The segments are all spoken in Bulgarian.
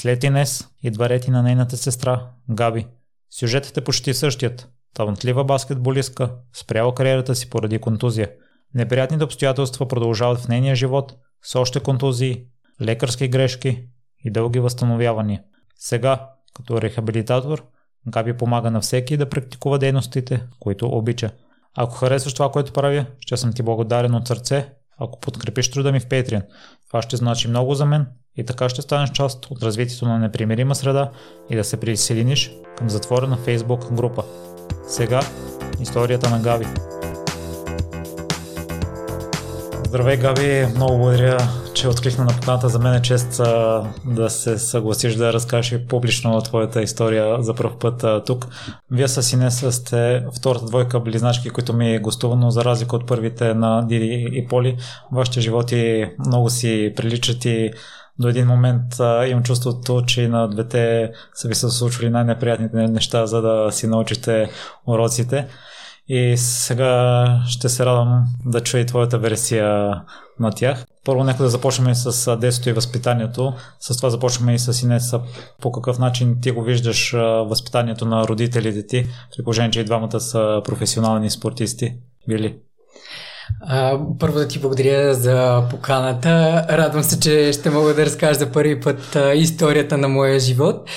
След Инес идва Рети на нейната сестра, Габи. Сюжетът е почти същият. Талантлива баскетболистка, спряла кариерата си поради контузия. Неприятните обстоятелства продължават в нейния живот с още контузии, лекарски грешки и дълги възстановявания. Сега, като рехабилитатор, Габи помага на всеки да практикува дейностите, които обича. Ако харесваш това, което правя, ще съм ти благодарен от сърце, ако подкрепиш труда ми в Patreon. Това ще значи много за мен и така ще станеш част от развитието на непримирима среда и да се присъединиш към затворена Facebook група. Сега историята на Габи. Здравей, Габи! Много благодаря, че откликна на поканата. За мен е чест да се съгласиш да разкажеш публично твоята история за първ път тук. Вие с Инеса сте втората двойка близначки, които ми е гостувано, за разлика от първите на Диди и Поли. Вашите животи много си приличат и до един момент а, имам чувството, че на двете са ви се случвали най-неприятните неща, за да си научите уроците. И сега ще се радвам да чуя и твоята версия на тях. Първо нека да започнем с детството и възпитанието. С това започваме и с Инеса. По какъв начин ти го виждаш възпитанието на родителите ти, при положение, че и двамата са професионални спортисти били? А, първо да ти благодаря за поканата. Радвам се, че ще мога да разкажа за първи път а, историята на моя живот.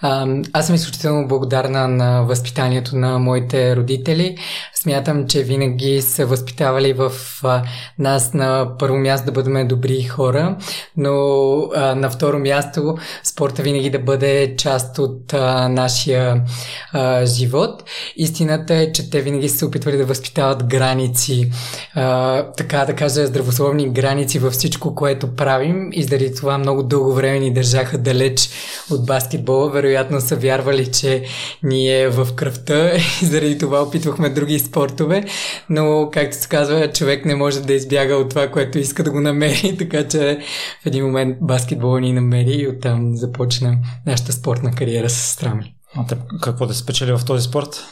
А, аз съм изключително благодарна на възпитанието на моите родители. Смятам, че винаги са възпитавали в а, нас на първо място да бъдем добри хора, но а, на второ място спорта винаги да бъде част от а, нашия а, живот. Истината е, че те винаги са опитвали да възпитават граници, а, така да кажа, здравословни граници във всичко, което правим и заради това много дълго време ни държаха далеч от баскетбола. Вероятно са вярвали, че ни е в кръвта и заради това опитвахме други спортове, но както се казва, човек не може да избяга от това, което иска да го намери, така че в един момент баскетбол ни намери и оттам започна нашата спортна кариера с сестра ми. А те, какво да спечели в този спорт?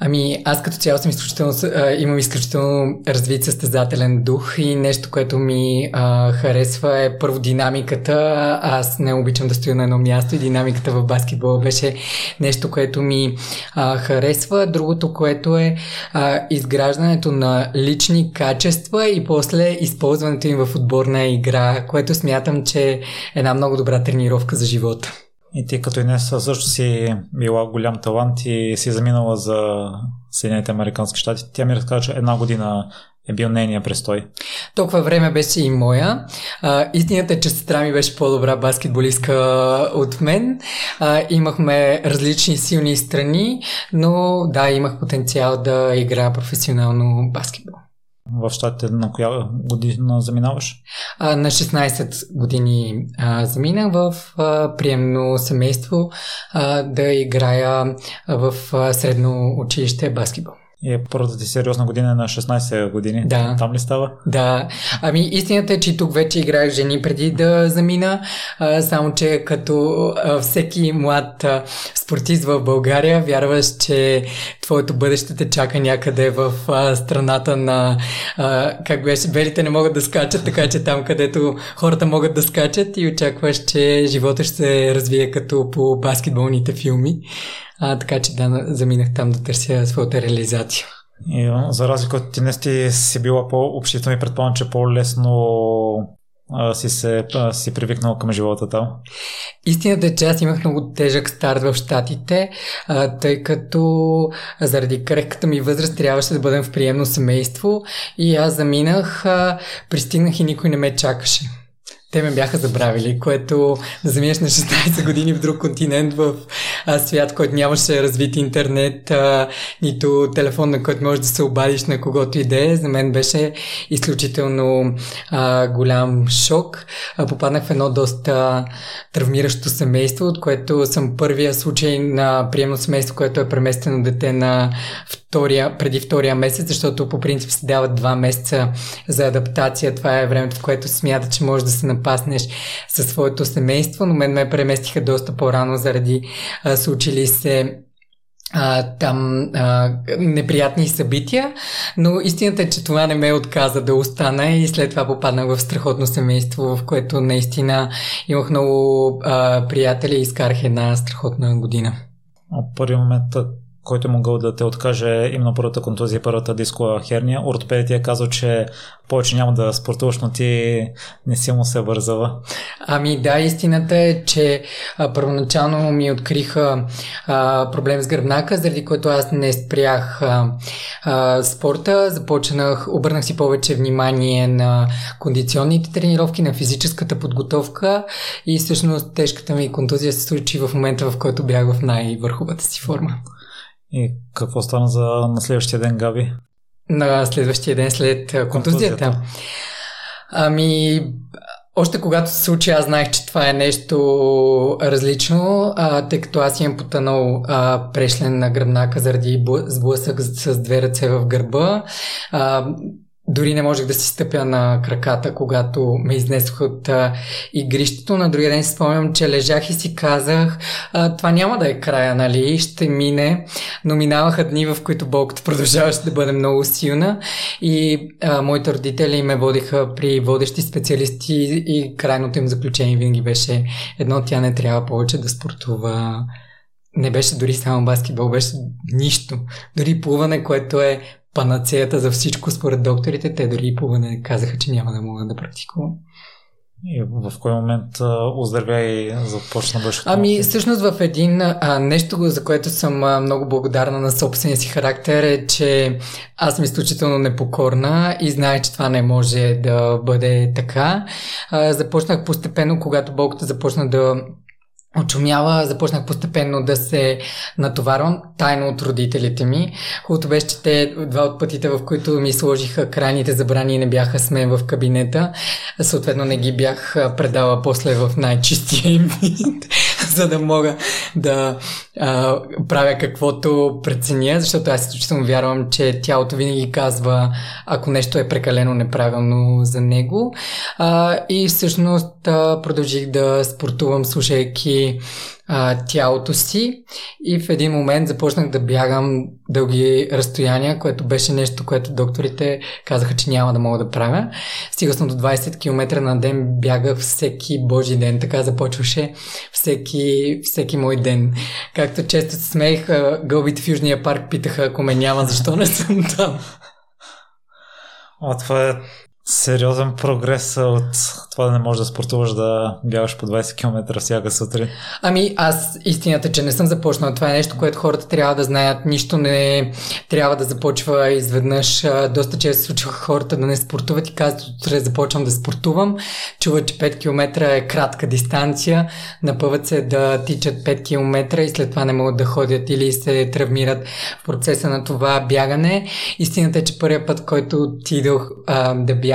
Ами, аз като цяло съм изключително, имам изключително развит състезателен дух и нещо, което ми а, харесва е първо динамиката. Аз не обичам да стоя на едно място и динамиката в баскетбола беше нещо, което ми а, харесва. Другото, което е а, изграждането на лични качества и после използването им в отборна игра, което смятам, че е една много добра тренировка за живота. И ти като Инес също си била голям талант и си заминала за Съединените Американски щати. Тя ми разказа, че една година е бил нейния престой. Толкова време беше и моя. А, истината е, че сестра ми беше по-добра баскетболистка от мен. А, имахме различни силни страни, но да, имах потенциал да играя професионално баскетбол. В щатите на коя година заминаваш? А, на 16 години а, заминах в а, приемно семейство а, да играя в а, средно училище баскетбол. И е първата ти сериозна година на 16 години. Да. Там ли става? Да. Ами истината е, че тук вече играех жени преди да замина, а, само че като а, всеки млад а, спортист в България, вярваш, че твоето бъдеще те чака някъде в а, страната на, а, как беше, белите не могат да скачат, така че там, където хората могат да скачат и очакваш, че живота ще се развие като по баскетболните филми. А, така че да, заминах там да търся своята реализация. И, за разлика от ти не си, си била по-общителна и предполагам, че по-лесно а, си се а, си привикнал към живота там? Истината е, че аз имах много тежък старт в Штатите, а, тъй като заради крехката ми възраст трябваше да бъдем в приемно семейство и аз заминах, а, пристигнах и никой не ме чакаше те ме бяха забравили, което да заминеш на 16 години в друг континент, в а, свят, който нямаше развит интернет, а, нито телефон, на който можеш да се обадиш на когото иде, за мен беше изключително а, голям шок. А, попаднах в едно доста травмиращо семейство, от което съм първия случай на приемно семейство, което е преместено дете на втория, преди втория месец, защото по принцип се дават два месеца за адаптация. Това е времето, в което смята, че може да се напаснеш със своето семейство, но мен ме преместиха доста по-рано заради а, случили се а, там а, неприятни събития, но истината е, че това не ме отказа да остана и след това попаднах в страхотно семейство, в което наистина имах много а, приятели и изкарах една страхотна година. Първи момент, който е могъл да те откаже именно първата контузия, първата дискова херния. Ортопедът ти е казал, че повече няма да спортуваш, но ти не си му се вързава. Ами да, истината е, че а, първоначално ми откриха а, проблем с гръбнака, заради който аз не спрях а, а, спорта. Започнах, обърнах си повече внимание на кондиционните тренировки, на физическата подготовка и всъщност тежката ми контузия се случи в момента, в който бях в най-върховата си форма. И какво стана за на следващия ден, Габи? На следващия ден след контузията. Ами, още когато се случи, аз знаех, че това е нещо различно, а, тъй като аз имам потънал а, прешлен на гръбнака заради сблъсък с, с две ръце в гърба. А, дори не можех да си стъпя на краката, когато ме изнесох от а, игрището. На другия ден си спомням, че лежах и си казах, а, това няма да е края, нали? Ще мине. Но минаваха дни, в които болката продължаваше да бъде много силна и а, моите родители ме водиха при водещи специалисти и крайното им заключение винаги беше едно, тя не трябва повече да спортува не беше дори само баскетбол, беше нищо. Дори плуване, което е панацеята за всичко според докторите. Те дори и плуване казаха, че няма да могат да практикувам. И в кой момент оздравя и започна бъдещето? Ами, всъщност в един а, нещо, за което съм а, много благодарна на собствения си характер е, че аз съм изключително непокорна и знае, че това не може да бъде така. А, започнах постепенно, когато болката започна да очумяла, започнах постепенно да се натоварвам тайно от родителите ми. Хубавото беше, че те два от пътите, в които ми сложиха крайните забрани не бяха с мен в кабинета, съответно не ги бях предала после в най-чистия им вид, за да мога да а, правя каквото преценя, защото аз изключително вярвам, че тялото винаги казва, ако нещо е прекалено неправилно за него. А, и всъщност а, продължих да спортувам, слушайки а, тялото си и в един момент започнах да бягам дълги разстояния, което беше нещо, което докторите казаха, че няма да мога да правя. Стига съм до 20 км на ден, бягах всеки божи ден, така започваше всеки, всеки мой ден. Както често се смеех, гълбите в Южния парк питаха, ако ме няма, защо не съм там. А, това е сериозен прогрес от това да не можеш да спортуваш да бягаш по 20 км всяка сутрин? Ами аз истината, че не съм започнал. Това е нещо, което хората трябва да знаят. Нищо не трябва да започва изведнъж. Доста често се случва хората да не спортуват и казват, утре започвам да спортувам. Чуват, че 5 км е кратка дистанция. Напъват се да тичат 5 км и след това не могат да ходят или се травмират в процеса на това бягане. Истината е, че първият път, който отидох да бягам,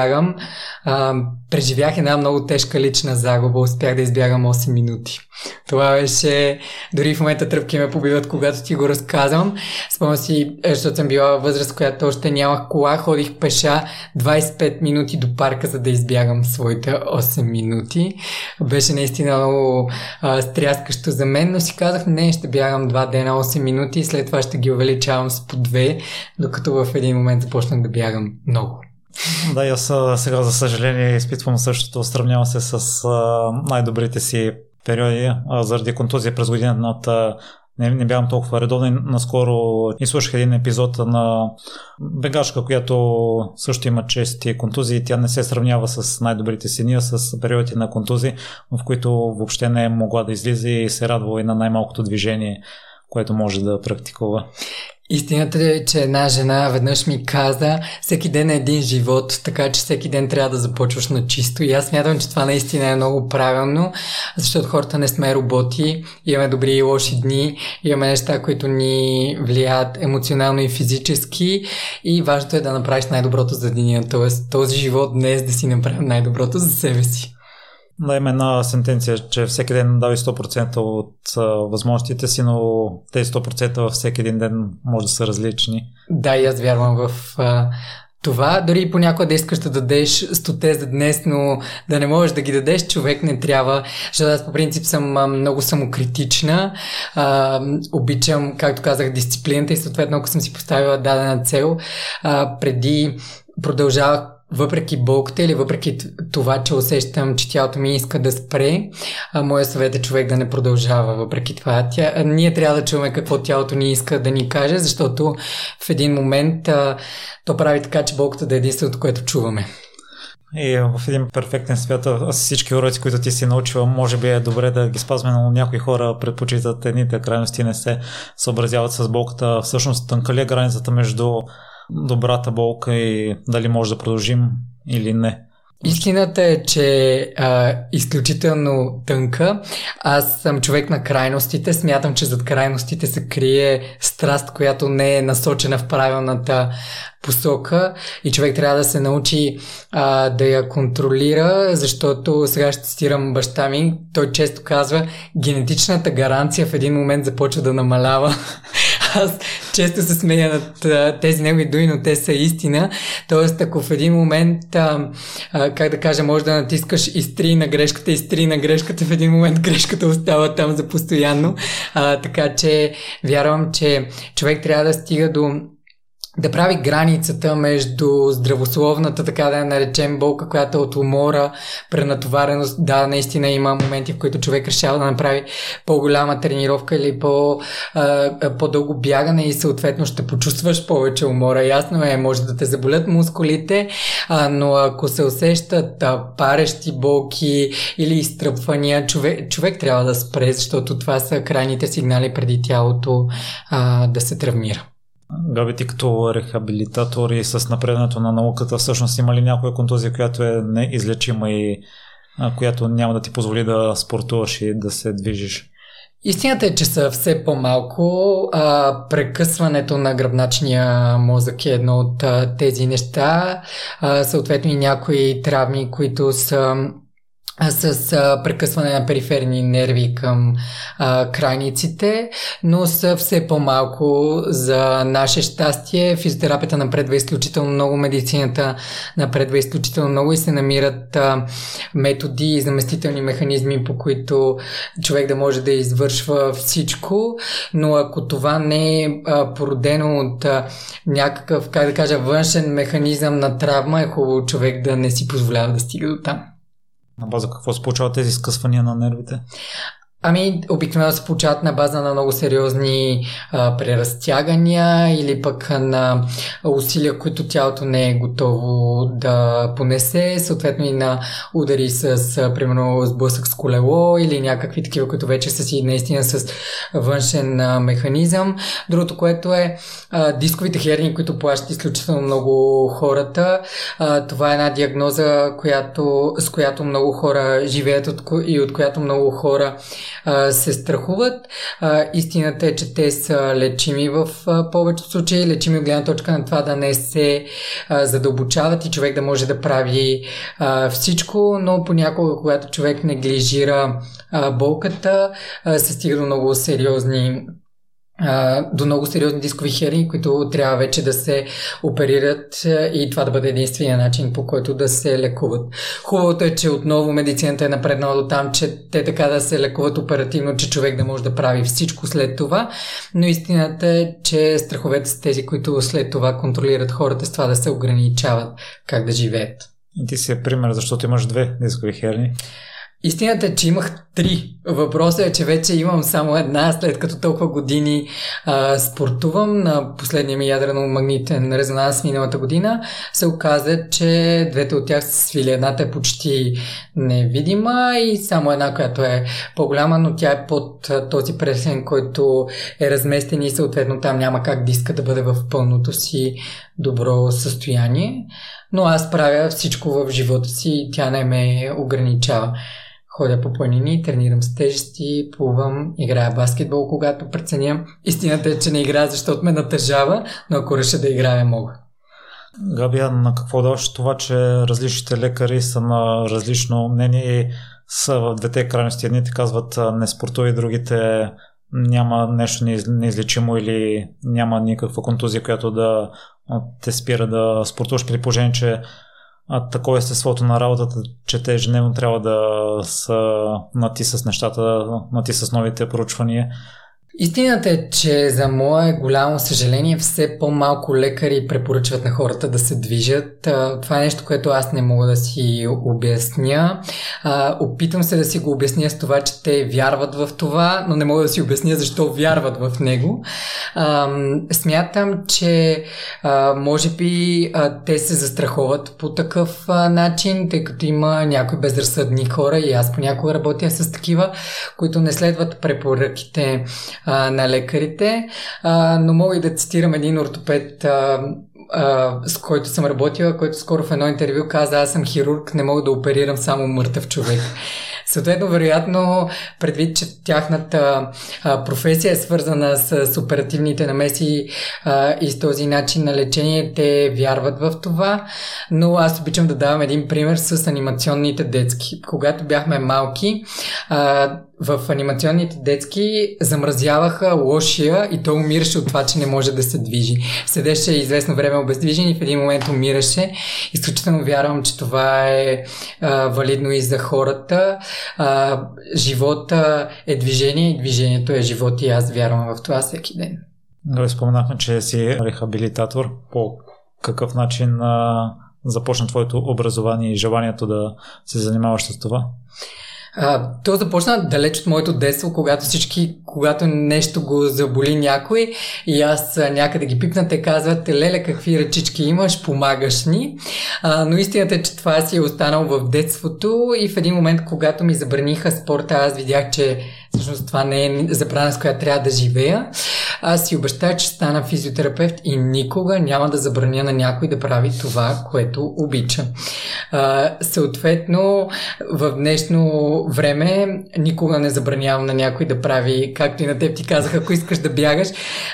а, преживях една много тежка лична загуба. Успях да избягам 8 минути. Това беше... Дори в момента тръпки ме побиват, когато ти го разказвам. Спомням си, е, защото съм била възраст, която още нямах кола, ходих пеша 25 минути до парка, за да избягам своите 8 минути. Беше наистина много а, стряскащо за мен, но си казах, не, ще бягам 2 дена 8 минути и след това ще ги увеличавам с по 2, докато в един момент започнах да бягам много. Да, и аз сега, за съжаление, изпитвам същото. Сравнявам се с най-добрите си периоди заради контузия през годината. Не, не бягам толкова редовно. Наскоро изслушах един епизод на бегашка, която също има чести контузии. Тя не се сравнява с най-добрите си ние, с периоди на контузии, в които въобще не е могла да излиза и се радва и на най-малкото движение което може да практикува. Истината е, че една жена веднъж ми каза, всеки ден е един живот, така че всеки ден трябва да започваш на чисто. И аз смятам, че това наистина е много правилно, защото хората не сме роботи, имаме добри и лоши дни, имаме неща, които ни влияят емоционално и физически и важното е да направиш най-доброто за деня, т.е. този живот днес да си направим най-доброто за себе си. Да, има една сентенция, че всеки ден дави 100% от а, възможностите си, но тези 100% във всеки един ден може да са различни. Да, и аз вярвам в а, това, дори понякога да искаш да дадеш стоте за днес, но да не можеш да ги дадеш, човек не трябва. Защото аз по принцип съм много самокритична. А, обичам, както казах, дисциплината и съответно, ако съм си поставила дадена цел, а, преди продължавах въпреки болката или въпреки това, че усещам, че тялото ми иска да спре, а моя съвет е човек да не продължава въпреки това. Тя, ние трябва да чуваме какво тялото ни иска да ни каже, защото в един момент а, то прави така, че болката да е единственото, което чуваме. И в един перфектен свят, с всички уроци, които ти си научила, може би е добре да ги спазваме, но някои хора предпочитат едните крайности не се съобразяват с болката. Всъщност, тънка ли е границата между добрата болка и дали може да продължим или не. Истината е, че а, изключително тънка. Аз съм човек на крайностите. Смятам, че зад крайностите се крие страст, която не е насочена в правилната посока и човек трябва да се научи а, да я контролира, защото сега ще цитирам баща ми. Той често казва, генетичната гаранция в един момент започва да намалява. Аз често се смея над тези негови думи, но те са истина. Тоест, ако в един момент, а, а, как да кажа, може да натискаш изтри на грешката, изтри на грешката, в един момент грешката остава там за постоянно. А, така че вярвам, че човек трябва да стига до да прави границата между здравословната, така да я наречем, болка, която е от умора, пренатовареност. Да, наистина има моменти, в които човек решава да направи по-голяма тренировка или по, а, по-дълго бягане и съответно ще почувстваш повече умора. Ясно е, може да те заболят мускулите, а, но ако се усещат а, парещи болки или изтръпвания, човек, човек трябва да спре, защото това са крайните сигнали преди тялото а, да се травмира. Габи, ти като рехабилитатор и с напредането на науката, всъщност има ли някоя контузия, която е неизлечима и която няма да ти позволи да спортуваш и да се движиш? Истината е, че са все по-малко. А, прекъсването на гръбначния мозък е едно от а, тези неща. А, съответно и някои травми, които са с а, прекъсване на периферни нерви към а, крайниците, но са все по-малко за наше щастие. Физиотерапията напредва изключително много, медицината напредва изключително много и се намират а, методи и заместителни механизми, по които човек да може да извършва всичко, но ако това не е а, породено от а, някакъв, как да кажа, външен механизъм на травма, е хубаво човек да не си позволява да стига до там. На база какво се получават тези скъсвания на нервите? Ами, обикновено се получават на база на много сериозни а, преразтягания или пък на усилия, които тялото не е готово да понесе, съответно и на удари с, а, примерно, сблъсък с колело или някакви такива, които вече са си наистина с външен а, механизъм. Другото, което е а, дисковите херни, които плащат изключително много хората. А, това е една диагноза, която, с която много хора живеят от, и от която много хора се страхуват. Истината е, че те са лечими в повечето случаи, лечими от гледна точка на това да не се а, задълбочават и човек да може да прави всичко, но понякога, когато човек неглижира а, болката, се стига до много сериозни до много сериозни дискови херни, които трябва вече да се оперират и това да бъде единствения начин по който да се лекуват. Хубавото е, че отново медицината е напреднала до там, че те така да се лекуват оперативно, че човек да може да прави всичко след това, но истината е, че страховете са тези, които след това контролират хората с това да се ограничават как да живеят. И ти си е пример, защото имаш две дискови херни. Истината е, че имах три. Въпросът е, че вече имам само една, след като толкова години а, спортувам на последния ми ядрено-магнитен резонанс миналата година. Се оказа, че двете от тях са свили. Едната е почти невидима и само една, която е по-голяма, но тя е под този пресен, който е разместен и съответно там няма как диска да бъде в пълното си добро състояние. Но аз правя всичко в живота си и тя не ме ограничава. Ходя по планини, тренирам с тежести, плувам, играя баскетбол, когато преценям. Истината е, че не играя, защото ме натъжава, но ако реша да играя, мога. Габия, на какво даваш това, че различните лекари са на различно мнение и са в двете крайности. Едните казват не спортувай, другите няма нещо неизлечимо или няма никаква контузия, която да те спира да спортуваш при положение, че а, такова естеството на работата, че те ежедневно трябва да са нати с нещата, нати с новите проучвания Истината е, че за мое голямо съжаление все по-малко лекари препоръчват на хората да се движат. Това е нещо, което аз не мога да си обясня. Опитвам се да си го обясня с това, че те вярват в това, но не мога да си обясня защо вярват в него. Смятам, че може би те се застраховат по такъв начин, тъй като има някои безразсъдни хора и аз понякога работя с такива, които не следват препоръките а, на лекарите, а, но мога и да цитирам един ортопед, а, а, с който съм работила, който скоро в едно интервю каза, аз съм хирург, не мога да оперирам само мъртъв човек. Съответно, вероятно, предвид, че тяхната а, професия е свързана с, с оперативните намеси а, и с този начин на лечение, те вярват в това. Но аз обичам да давам един пример с анимационните детски. Когато бяхме малки, а, в анимационните детски замразяваха лошия и той умираше от това, че не може да се движи. Седеше известно време обездвижен и в един момент умираше. Изключително вярвам, че това е а, валидно и за хората. А, живота е движение и движението е живот и аз вярвам в това всеки ден. Да, споменахме, че си рехабилитатор. По какъв начин а, започна твоето образование и желанието да се занимаваш с това? А, то започна далеч от моето детство, когато всички, когато нещо го заболи някой и аз някъде ги пипна, те казват, леле, какви ръчички имаш, помагаш ни. А, но истината е, че това си е останало в детството и в един момент, когато ми забраниха спорта, аз видях, че Всъщност това не е забрана, с която трябва да живея. Аз си обещая, че стана физиотерапевт и никога няма да забраня на някой да прави това, което обича. А, съответно, в днешно време никога не забранявам на някой да прави, както и на теб ти казах, ако искаш да бягаш,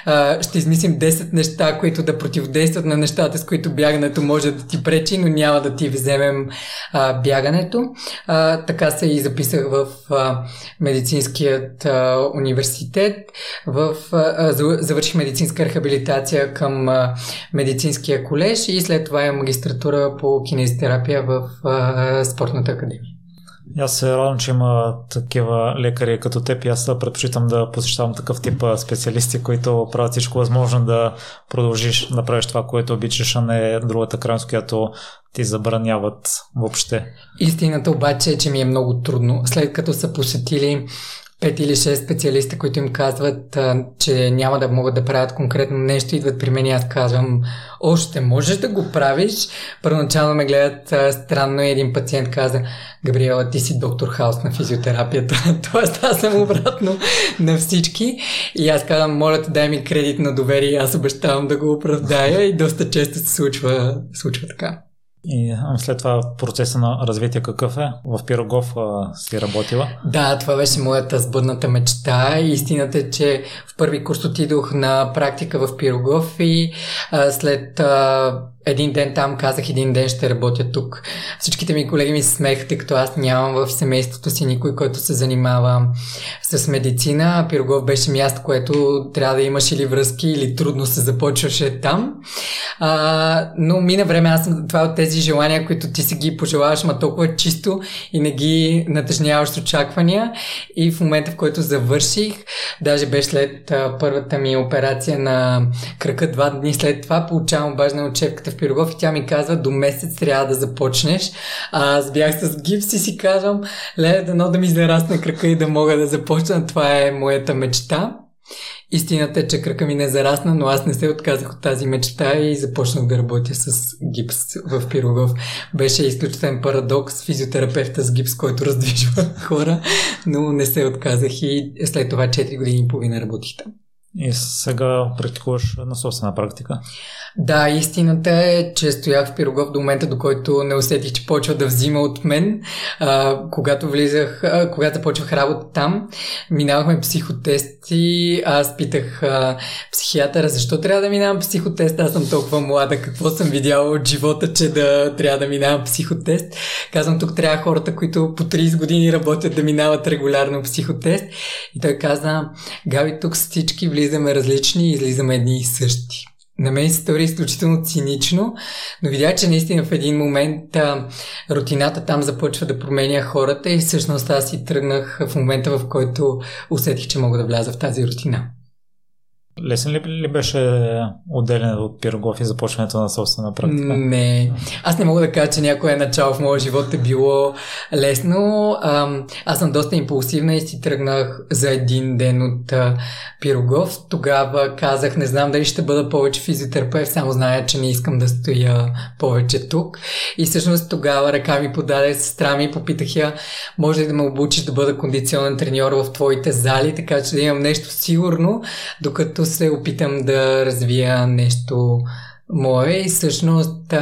а, ще измислим 10 неща, които да противодействат на нещата, с които бягането може да ти пречи, но няма да ти вземем а, бягането. А, така се и записах в а, медицинския а, университет. В, а, завърших медицинска рехабилитация към а, медицинския колеж и след това е магистратура по кинезитерапия в а, спортната академия. Аз се радвам, че има такива лекари като теб и аз предпочитам да посещавам такъв тип специалисти, които правят всичко възможно да продължиш да правиш това, което обичаш, а не другата крайност, която ти забраняват въобще. Истината обаче е, че ми е много трудно. След като са посетили пет или шест специалиста, които им казват, че няма да могат да правят конкретно нещо, идват при мен и аз казвам, още можеш да го правиш. Първоначално ме гледат странно и един пациент каза, Габриела, ти си доктор Хаус на физиотерапията. Тоест аз съм обратно на всички. И аз казвам, моля те, дай ми кредит на доверие, аз обещавам да го оправдая и доста често се случва, случва така. И след това процеса на развитие какъв е? В Пирогов а, си работила? Да, това беше моята сбъдната мечта. Истината е, че в първи курс отидох на практика в Пирогов и а, след а, един ден там казах, един ден ще работя тук. Всичките ми колеги ми се смееха, тъй като аз нямам в семейството си никой, който се занимава с медицина. Пирогов беше място, което трябва да имаш или връзки, или трудно се започваше там. А, но мина време, аз съм това от тези желания, които ти си ги пожелаваш, ма толкова чисто и не ги натъжняваш с очаквания. И в момента, в който завърших, даже беше след а, първата ми операция на кръка, два дни след това, получавам обаждане от Пирогов и тя ми казва, до месец трябва да започнеш. А, аз бях с гипс и си казвам, леле, дано да ми зарасне кръка и да мога да започна. Това е моята мечта. Истината е, че кръка ми не зарасна, но аз не се отказах от тази мечта и започнах да работя с гипс в Пирогов. Беше изключителен парадокс физиотерапевта с гипс, който раздвижва хора, но не се отказах и след това 4 години и половина работих там. И сега практикуваш на собствена практика? Да, истината е, че стоях в Пирогов до момента, до който не усетих, че почва да взима от мен. А, когато влизах, а, когато започвах работа там, минавахме психотести. Аз питах а, психиатъра, защо трябва да минавам психотест? Аз съм толкова млада, какво съм видяла от живота, че да трябва да минавам психотест. Казвам, тук трябва хората, които по 30 години работят да минават регулярно психотест. И той каза, Габи, тук всички влизаме различни и излизаме едни и същи. на мен се стори изключително цинично, но видях, че наистина в един момент а, рутината там започва да променя хората и всъщност аз си тръгнах в момента, в който усетих, че мога да вляза в тази рутина. Лесен ли, ли беше отделянето от Пирогов и започването на собствена практика? Не. Аз не мога да кажа, че някое начало в моя живот е било лесно. аз съм доста импулсивна и си тръгнах за един ден от Пирогов. Тогава казах, не знам дали ще бъда повече физиотерапевт, само зная, че не искам да стоя повече тук. И всъщност тогава ръка ми подаде сестра ми и попитах я, може ли да ме обучиш да бъда кондиционен треньор в твоите зали, така че да имам нещо сигурно, докато се опитам да развия нещо мое и всъщност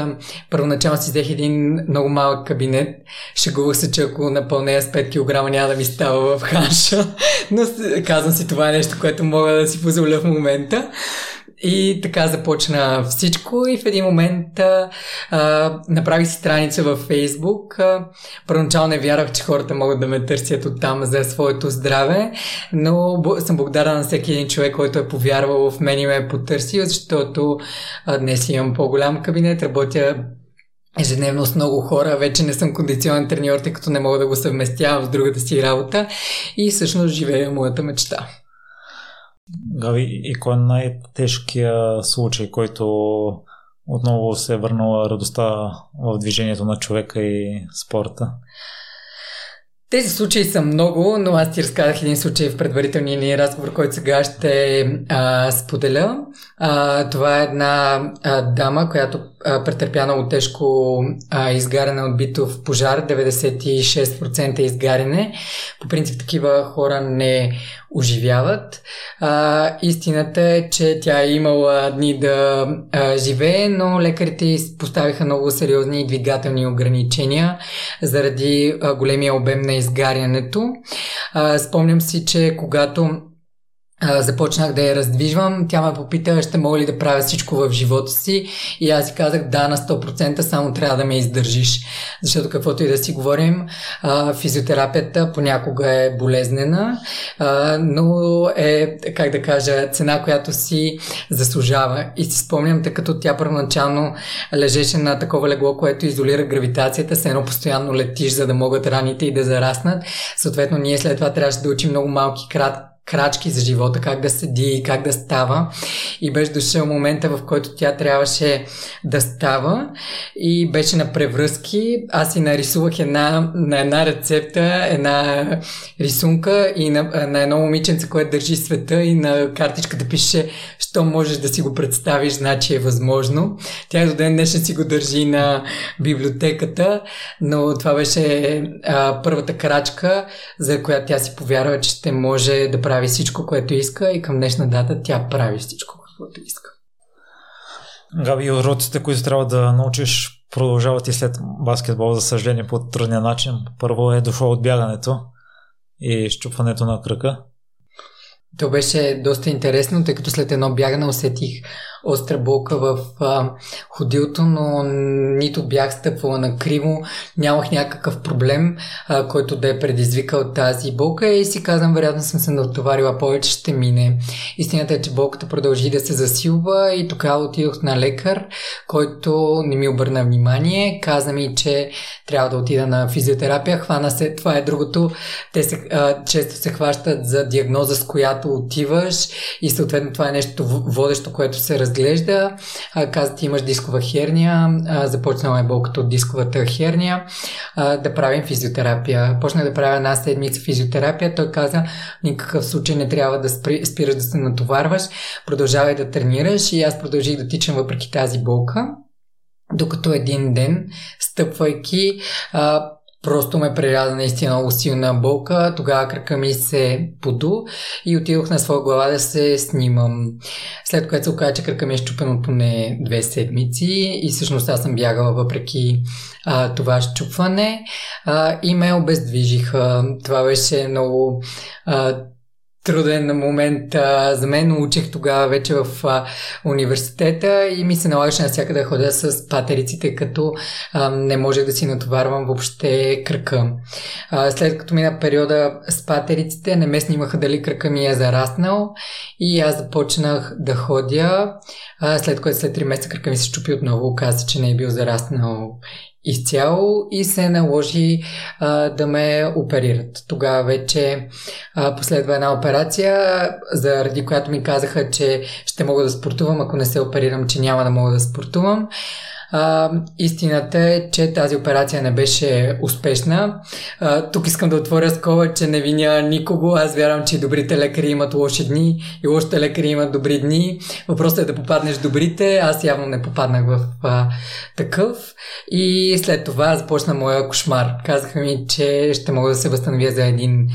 първоначално си взех един много малък кабинет. Шегувах се, че ако напълнея с 5 кг няма да ми става в ханша, но казвам си това е нещо, което мога да си позволя в момента. И така започна всичко и в един момент а, направих си страница във Фейсбук. А, първоначално не вярвах, че хората могат да ме търсят оттам за своето здраве, но съм благодарна на всеки един човек, който е повярвал в мен и ме е потърсил, защото а, днес имам по-голям кабинет, работя ежедневно с много хора. Вече не съм кондиционен треньор, тъй като не мога да го съвместявам с другата си работа и всъщност живея моята мечта. Гави, и кой е най-тежкият случай, който отново се е върнала радостта в движението на човека и спорта? Тези случаи са много, но аз ти разказах един случай в предварителния ни разговор, който сега ще а, споделя. А, това е една а, дама, която а, претърпя много тежко а, изгаряне от битов пожар, 96% изгаряне. По принцип такива хора не оживяват. А, истината е, че тя е имала дни да а, живее, но лекарите поставиха много сериозни двигателни ограничения заради а, големия обем на изгарянето. А, спомням си, че когато започнах да я раздвижвам. Тя ме попита, ще мога ли да правя всичко в живота си и аз си казах да на 100%, само трябва да ме издържиш. Защото каквото и да си говорим, физиотерапията понякога е болезнена, но е, как да кажа, цена, която си заслужава. И си спомням, тъй като тя първоначално лежеше на такова легло, което изолира гравитацията, се едно постоянно летиш, за да могат раните и да зараснат. Съответно, ние след това трябваше да учим много малки крат, крачки за живота, как да седи, как да става. И беше дошъл момента, в който тя трябваше да става и беше на превръзки. Аз си нарисувах една, на една рецепта, една рисунка и на, на едно момиченце, което държи света и на картичката пише, що можеш да си го представиш, значи е възможно. Тя до ден днешен си го държи на библиотеката, но това беше а, първата крачка, за която тя си повярва, че ще може да прави прави всичко, което иска и към днешна дата тя прави всичко, което иска. Габи, уроците, които трябва да научиш, продължават и след баскетбол, за съжаление, по трудния начин. Първо е дошло от бягането и щупването на кръка. То беше доста интересно, тъй като след едно бягане усетих остра болка в а, ходилото, но нито бях стъпвала на криво, нямах някакъв проблем, а, който да е предизвикал тази болка и си казвам, вероятно съм се натоварила повече, ще мине. Истината е, че болката продължи да се засилва и тогава отидох на лекар, който не ми обърна внимание, каза ми, че трябва да отида на физиотерапия, хвана се, това е другото, те се, а, често се хващат за диагноза, с която отиваш и съответно това е нещо водещо, което се раз разглежда, каза ти имаш дискова херния, започнала е болката от дисковата херния, да правим физиотерапия. Почнах да правя една седмица физиотерапия, той каза, никакъв случай не трябва да спираш да се натоварваш, продължавай да тренираш. И аз продължих да тичам въпреки тази болка докато един ден, стъпвайки, Просто ме преряда наистина много силна болка. Тогава кръка ми се поду и отидох на своя глава да се снимам. След което се оказа, че кръка ми е щупен от поне две седмици и всъщност аз съм бягала въпреки а, това щупване а, и ме обездвижиха. Това беше много а, труден момент а, за мен. Учих тогава вече в а, университета и ми се налагаше навсякъде да ходя с патериците, като а, не можех да си натоварвам въобще кръка. А, след като мина периода с патериците, не ме снимаха дали кръка ми е зараснал и аз започнах да ходя, а, след което след 3 месеца кръка ми се щупи отново, оказа, че не е бил зараснал изцяло и се наложи а, да ме оперират. Тогава вече а, последва една операция, заради която ми казаха, че ще мога да спортувам, ако не се оперирам, че няма да мога да спортувам. А, истината е, че тази операция не беше успешна. А, тук искам да отворя скоба, че не виня никого. Аз вярвам, че добрите лекари имат лоши дни и лошите лекари имат добри дни. Въпросът е да попаднеш добрите. Аз явно не попаднах в а, такъв. И след това започна моя кошмар. Казаха ми, че ще мога да се възстановя за един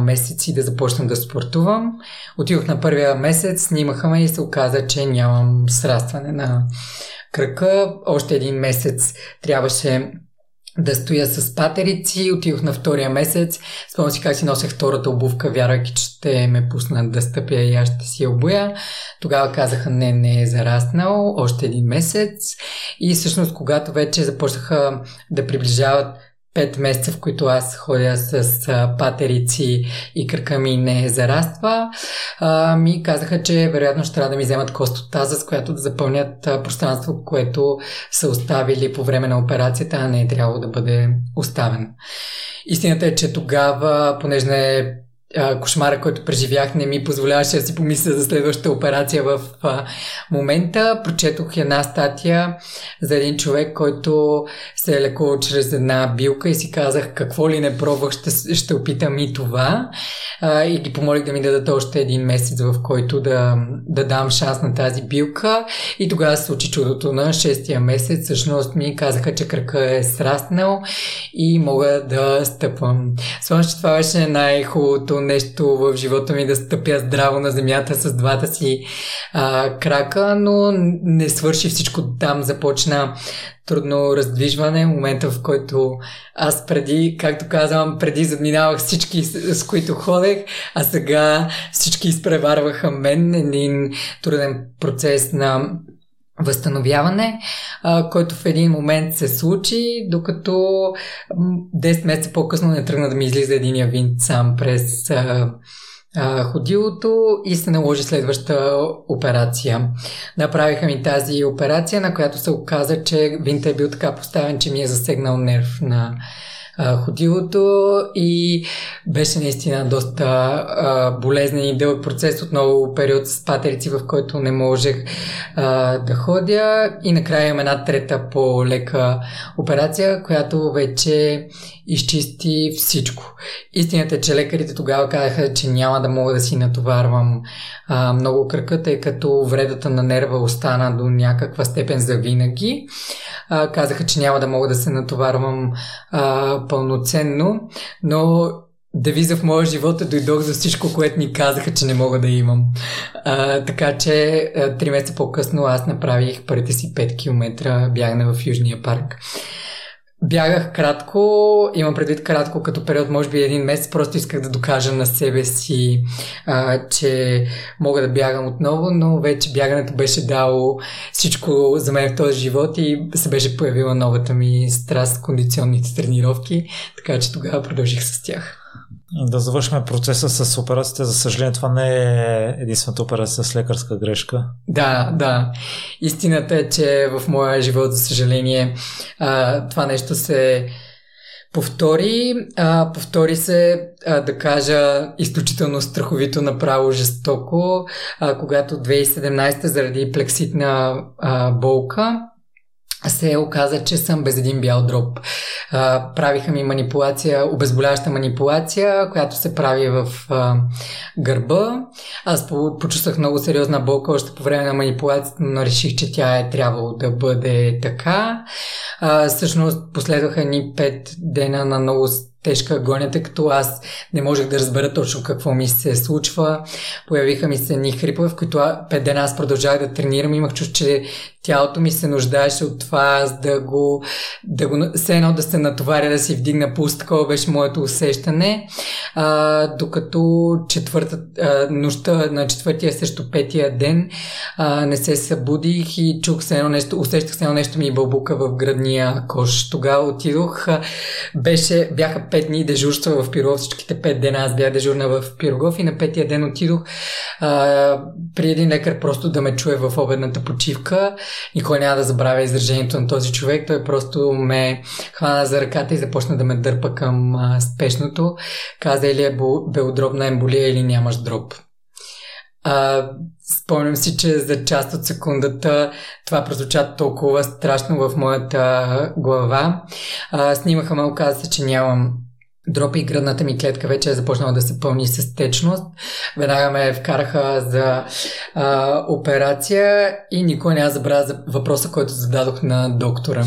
месец и да започна да спортувам. Отидох на първия месец, снимаха ме и се оказа, че нямам срастване на кръка. Още един месец трябваше да стоя с патерици. Отидох на втория месец. Спомням си как си носех втората обувка, вярвайки, че ще ме пуснат да стъпя и аз ще си я обуя. Тогава казаха, не, не е зараснал. Още един месец. И всъщност, когато вече започнаха да приближават пет месеца, в които аз ходя с а, патерици и кръка ми не зараства, а, ми казаха, че вероятно ще трябва да ми вземат кост от таза, с която да запълнят а, пространство, което са оставили по време на операцията, а не е трябвало да бъде оставено. Истината е, че тогава, понеже не е а, кошмара, който преживях, не ми позволяваше да си помисля за следващата операция в а, момента. Прочетох една статия за един човек, който се е лекувал чрез една билка и си казах какво ли не пробвах, ще, ще опитам и това. А, и ги помолих да ми дадат още един месец, в който да, да дам шанс на тази билка. И тогава се случи чудото на шестия месец. Всъщност ми казаха, че кръка е сраснал и мога да стъпвам. Че това беше най-хубавото нещо в живота ми да стъпя здраво на земята с двата си а, крака, но не свърши всичко там. Започна трудно раздвижване, момента в който аз преди, както казвам, преди задминавах всички, с, които ходех, а сега всички изпреварваха мен. Един труден процес на възстановяване, а, който в един момент се случи, докато 10 месеца по-късно не тръгна да ми излиза единия винт сам през а, а, ходилото и се наложи следваща операция. Направиха ми тази операция, на която се оказа, че винта е бил така поставен, че ми е засегнал нерв на а, ходилото и беше наистина доста а, болезнен и дълъг процес, отново период с патерици, в който не можех а, да ходя. И накрая имам една трета по-лека операция, която вече изчисти всичко. Истината е, че лекарите тогава казаха, че няма да мога да си натоварвам а, много кръка, тъй като вредата на нерва остана до някаква степен за винаги. А, казаха, че няма да мога да се натоварвам а, пълноценно, но девиза в моя живот е дойдох за всичко, което ми казаха, че не мога да имам. А, така че три месеца по-късно аз направих първите си 5 км бягане в Южния парк. Бягах кратко, имам предвид кратко като период, може би един месец, просто исках да докажа на себе си, а, че мога да бягам отново, но вече бягането беше дало всичко за мен в този живот и се беше появила новата ми страст, кондиционните тренировки, така че тогава продължих с тях. Да завършим процеса с операцията. За съжаление, това не е единствената операция с лекарска грешка. Да, да. Истината е, че в моя живот, за съжаление, това нещо се повтори. повтори се, да кажа, изключително страховито направо жестоко, когато 2017 заради плекситна болка се оказа, че съм без един бял дроб. А, правиха ми манипулация, обезболяваща манипулация, която се прави в а, гърба. Аз по- почувствах много сериозна болка още по време на манипулацията, но реших, че тя е трябвало да бъде така. А, всъщност последваха ни пет дена на много тежка тъй като аз не можех да разбера точно какво ми се случва. Появиха ми се ни хрипове, в които пет дена аз продължавах да тренирам. Имах чувство, че тялото ми се нуждаеше от това, да го, да го, все едно да се натоваря, да си вдигна пулс, такова беше моето усещане. А, докато четвърта, а, нощта на четвъртия, също петия ден, а, не се събудих и чух се едно нещо, усещах се едно нещо ми бълбука в градния кош. Тогава отидох, а, беше, бяха пет дни дежурства в Пирогов, всичките пет дена аз бях дежурна в Пирогов и на петия ден отидох а, при един лекар просто да ме чуе в обедната почивка. Никой няма да забравя изражението на този човек. Той просто ме хвана за ръката и започна да ме дърпа към а, спешното. Каза или е белодробна емболия или нямаш дроб. А, спомням си, че за част от секундата това прозвуча толкова страшно в моята глава. А, снимаха ме, оказа се, че нямам дропи и гръдната ми клетка вече е започнала да се пълни с течност. Веднага ме вкараха за а, операция и никой не забравя за въпроса, който зададох на доктора.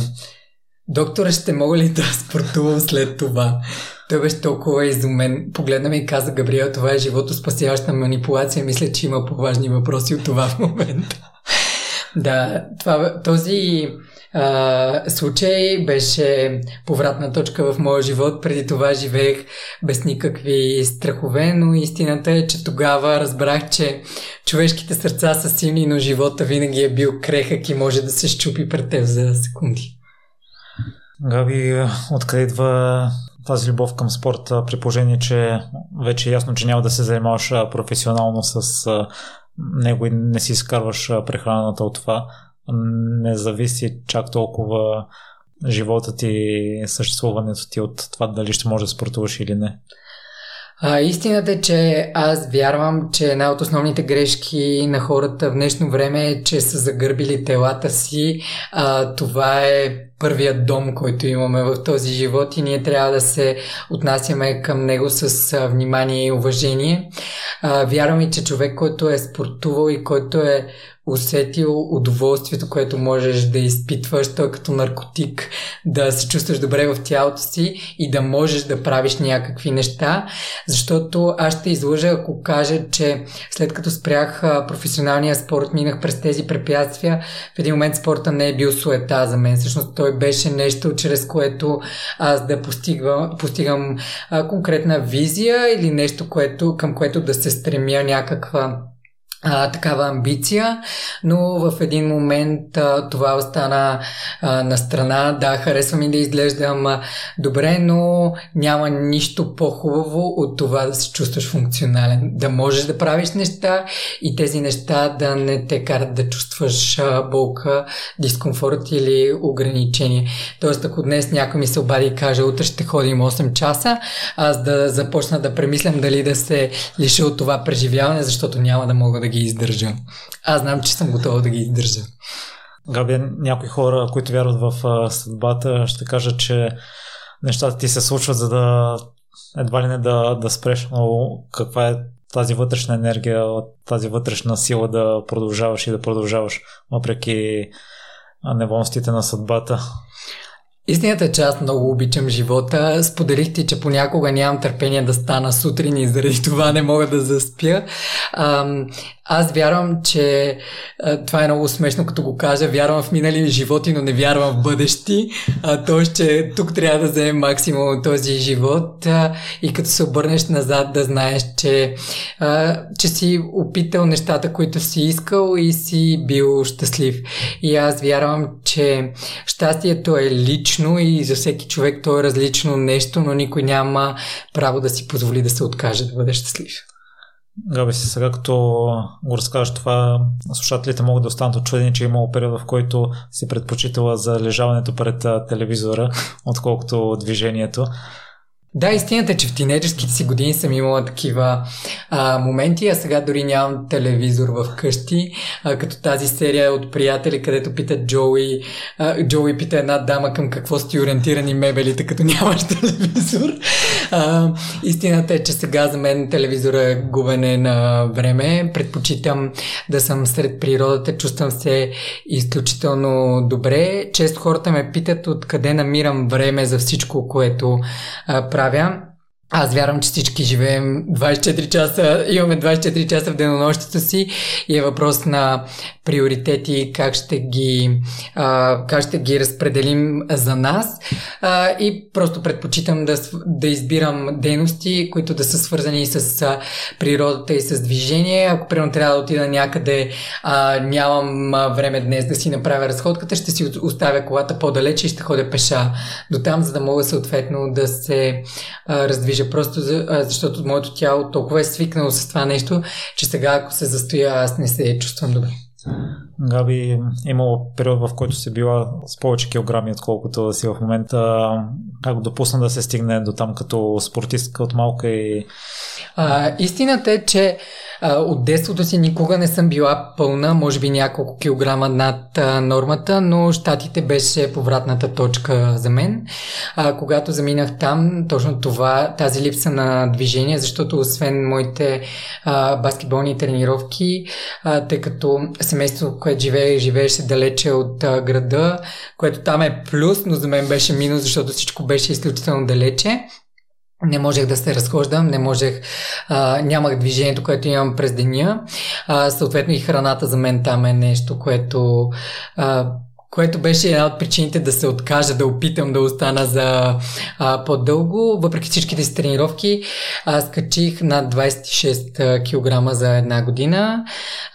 Доктора, ще мога ли да спортувам след това? Той беше толкова изумен. Погледна ми и каза, Габриел, това е живото спасяваща манипулация. Мисля, че има по-важни въпроси от това в момента. да, това, този а, случай беше повратна точка в моя живот. Преди това живеех без никакви страхове, но истината е, че тогава разбрах, че човешките сърца са силни, но живота винаги е бил крехък и може да се щупи пред теб за секунди. Габи, откъде идва тази любов към спорта, при положение, че вече е ясно, че няма да се занимаваш професионално с него и не си изкарваш прехраната от това, не зависи чак толкова живота ти, съществуването ти от това дали ще можеш да спортуваш или не. А, истината е, че аз вярвам, че една от основните грешки на хората в днешно време е, че са загърбили телата си. А, това е първият дом, който имаме в този живот и ние трябва да се отнасяме към него с внимание и уважение. А, вярвам и, че човек, който е спортувал и който е усетил удоволствието, което можеш да изпитваш, той като наркотик, да се чувстваш добре в тялото си и да можеш да правиш някакви неща, защото аз ще излъжа, ако кажа, че след като спрях професионалния спорт, минах през тези препятствия, в един момент спорта не е бил суета за мен. Всъщност той беше нещо, чрез което аз да постигам, постигам конкретна визия или нещо, което, към което да се стремя някаква а, такава амбиция, но в един момент а, това остана а, на страна. Да, харесва ми да изглеждам а, добре, но няма нищо по-хубаво от това да се чувстваш функционален. Да можеш да правиш неща и тези неща да не те карат да чувстваш а, болка, дискомфорт или ограничение. Тоест, ако днес някой ми се обади и каже, утре ще ходим 8 часа, аз да започна да премислям дали да се лиша от това преживяване, защото няма да мога да ги издържа. Аз знам, че съм готова да ги издържа. Габи, някои хора, които вярват в съдбата, ще кажат, че нещата ти се случват, за да едва ли не да, да спреш, но каква е тази вътрешна енергия, тази вътрешна сила да продължаваш и да продължаваш, въпреки неволностите на съдбата? Истината е, че аз много обичам живота. Споделих ти, че понякога нямам търпение да стана сутрин и заради това не мога да заспя. Аз вярвам, че това е много смешно, като го кажа. Вярвам в минали животи, но не вярвам в бъдещи. А, тоест, че тук трябва да вземем максимум този живот и като се обърнеш назад да знаеш, че, че си опитал нещата, които си искал и си бил щастлив. И аз вярвам, че щастието е лично и за всеки човек то е различно нещо, но никой няма право да си позволи да се откаже да бъде щастлив. Габи си, сега като го разкажеш това, слушателите могат да останат очудени, че е имало период, в който си предпочитала за лежаването пред телевизора, отколкото движението. Да, истината е, че в тинейджерските си години съм имала такива а, моменти, а сега дори нямам телевизор в къщи, а, като тази серия от приятели, където питат Джоуи, а, Джоуи пита една дама към какво сте ориентирани мебелите, като нямаш телевизор. А, истината е, че сега за мен телевизора е губене на време. Предпочитам да съм сред природата, чувствам се изключително добре. Често хората ме питат откъде намирам време за всичко, което а, правя. aveam аз вярвам, че всички живеем 24 часа, имаме 24 часа в денонощието си и е въпрос на приоритети, как ще ги, а, как ще ги разпределим за нас. А, и просто предпочитам да, да избирам дейности, които да са свързани с а, природата и с движение. Ако примерно трябва да отида някъде, а, нямам а, време днес да си направя разходката, ще си оставя колата по-далече и ще ходя пеша до там, за да мога съответно да се а, раздвижа. Просто за, а, защото моето тяло толкова е свикнало с това нещо, че сега ако се застоя, аз не се чувствам добре. Габи, имало период, в който си била с повече килограми, отколкото си в момента. Как допусна да се стигне до там като спортистка от малка и... А, истината е, че от детството си никога не съм била пълна, може би няколко килограма над нормата, но щатите беше повратната точка за мен. Когато заминах там, точно това, тази липса на движение, защото освен моите баскетболни тренировки, тъй като семейство, което живее, живееше далече от града, което там е плюс, но за мен беше минус, защото всичко беше изключително далече. Не можех да се разхождам, не можех, а, нямах движението, което имам през деня. А, съответно и храната за мен там е нещо, което а, което беше една от причините да се откажа, да опитам да остана за а, по-дълго. Въпреки всичките си тренировки, аз качих над 26 кг за една година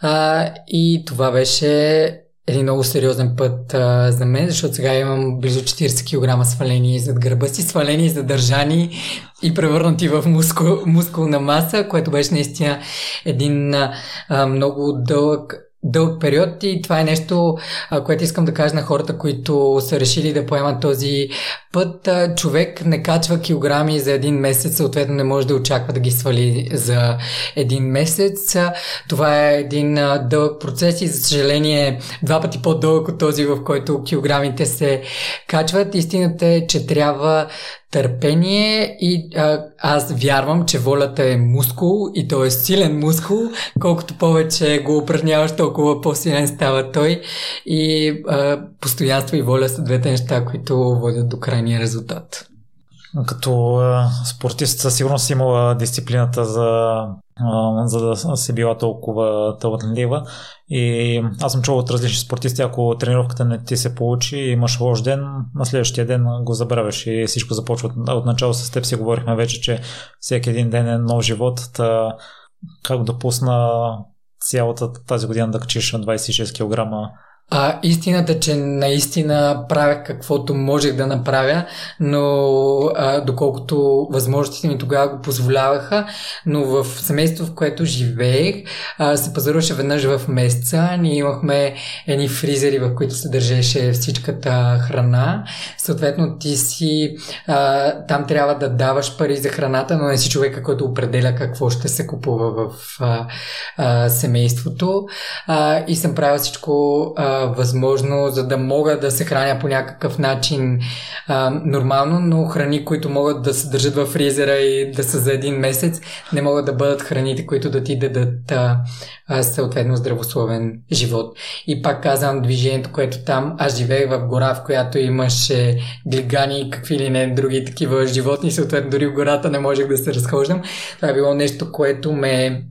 а, и това беше един много сериозен път а, за мен, защото сега имам близо 40 кг свалени зад гърба си, свалени, задържани и превърнати в мускул, мускулна маса, което беше наистина един а, много дълъг дълъг период и това е нещо, което искам да кажа на хората, които са решили да поемат този път. Човек не качва килограми за един месец, съответно не може да очаква да ги свали за един месец. Това е един дълъг процес и за съжаление два пъти по-дълъг от този, в който килограмите се качват. Истината е, че трябва търпение и а, аз вярвам, че волята е мускул и то е силен мускул. Колкото повече го упражняваш, толкова по-силен става той и а, постоянство и воля са двете неща, които водят до крайния резултат. Като спортист със сигурност си имала дисциплината за за да се била толкова талантлива. И аз съм чувал от различни спортисти, ако тренировката не ти се получи имаш лош ден, на следващия ден го забравяш и всичко започва от начало с теб си говорихме вече, че всеки един ден е нов живот. Та, как допусна цялата тази година да качиш на 26 кг а, истината, че наистина правя каквото можех да направя, но а, доколкото възможностите ми тогава го позволяваха, но в семейство, в което живеех, а, се пазаруваше веднъж в месеца. Ние имахме едни фризери, в които се държеше всичката храна. Съответно, ти си а, там трябва да даваш пари за храната, но не си човека, който определя какво ще се купува в а, а, семейството. А, и съм правил всичко а, възможно, за да мога да се храня по някакъв начин а, нормално, но храни, които могат да се държат в фризера и да са за един месец, не могат да бъдат храните, които да ти дадат а, а, съответно здравословен живот. И пак казвам, движението, което там, аз живеех в гора, в която имаше глигани и какви ли не други такива животни, съответно дори в гората не можех да се разхождам. Това е било нещо, което ме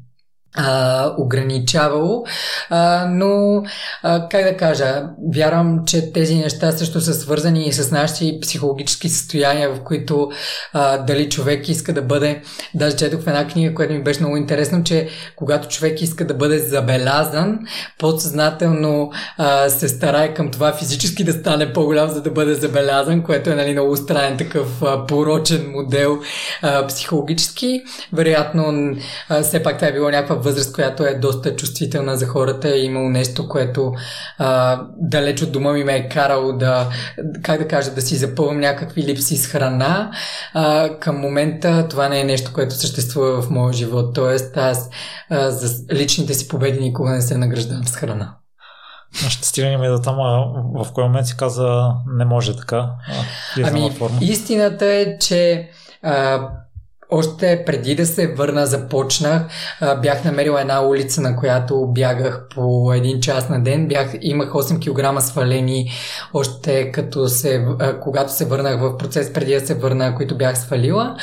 а, ограничавало, а, но а, как да кажа, вярвам, че тези неща също са свързани и с нашите психологически състояния, в които а, дали човек иска да бъде, даже четох в една книга, която ми беше много интересно, че когато човек иска да бъде забелязан, подсъзнателно а, се старае към това физически да стане по-голям, за да бъде забелязан, което е нали, много странен такъв а, порочен модел а, психологически. Вероятно, а, все пак това е било някаква възраст, която е доста чувствителна за хората. Е имало нещо, което а, далеч от дома ми ме е карало да, как да кажа, да си запълвам някакви липси с храна. А, към момента това не е нещо, което съществува в моя живот. Тоест аз а, за личните си победи никога не се награждавам с храна. Ще стигнем и до там, в кой момент си каза не може така. ами, форма. истината е, че а, още преди да се върна, започнах. Бях намерила една улица, на която бягах по един час на ден. Бях, имах 8 кг свалени още като се, когато се върнах в процес преди да се върна, които бях свалила.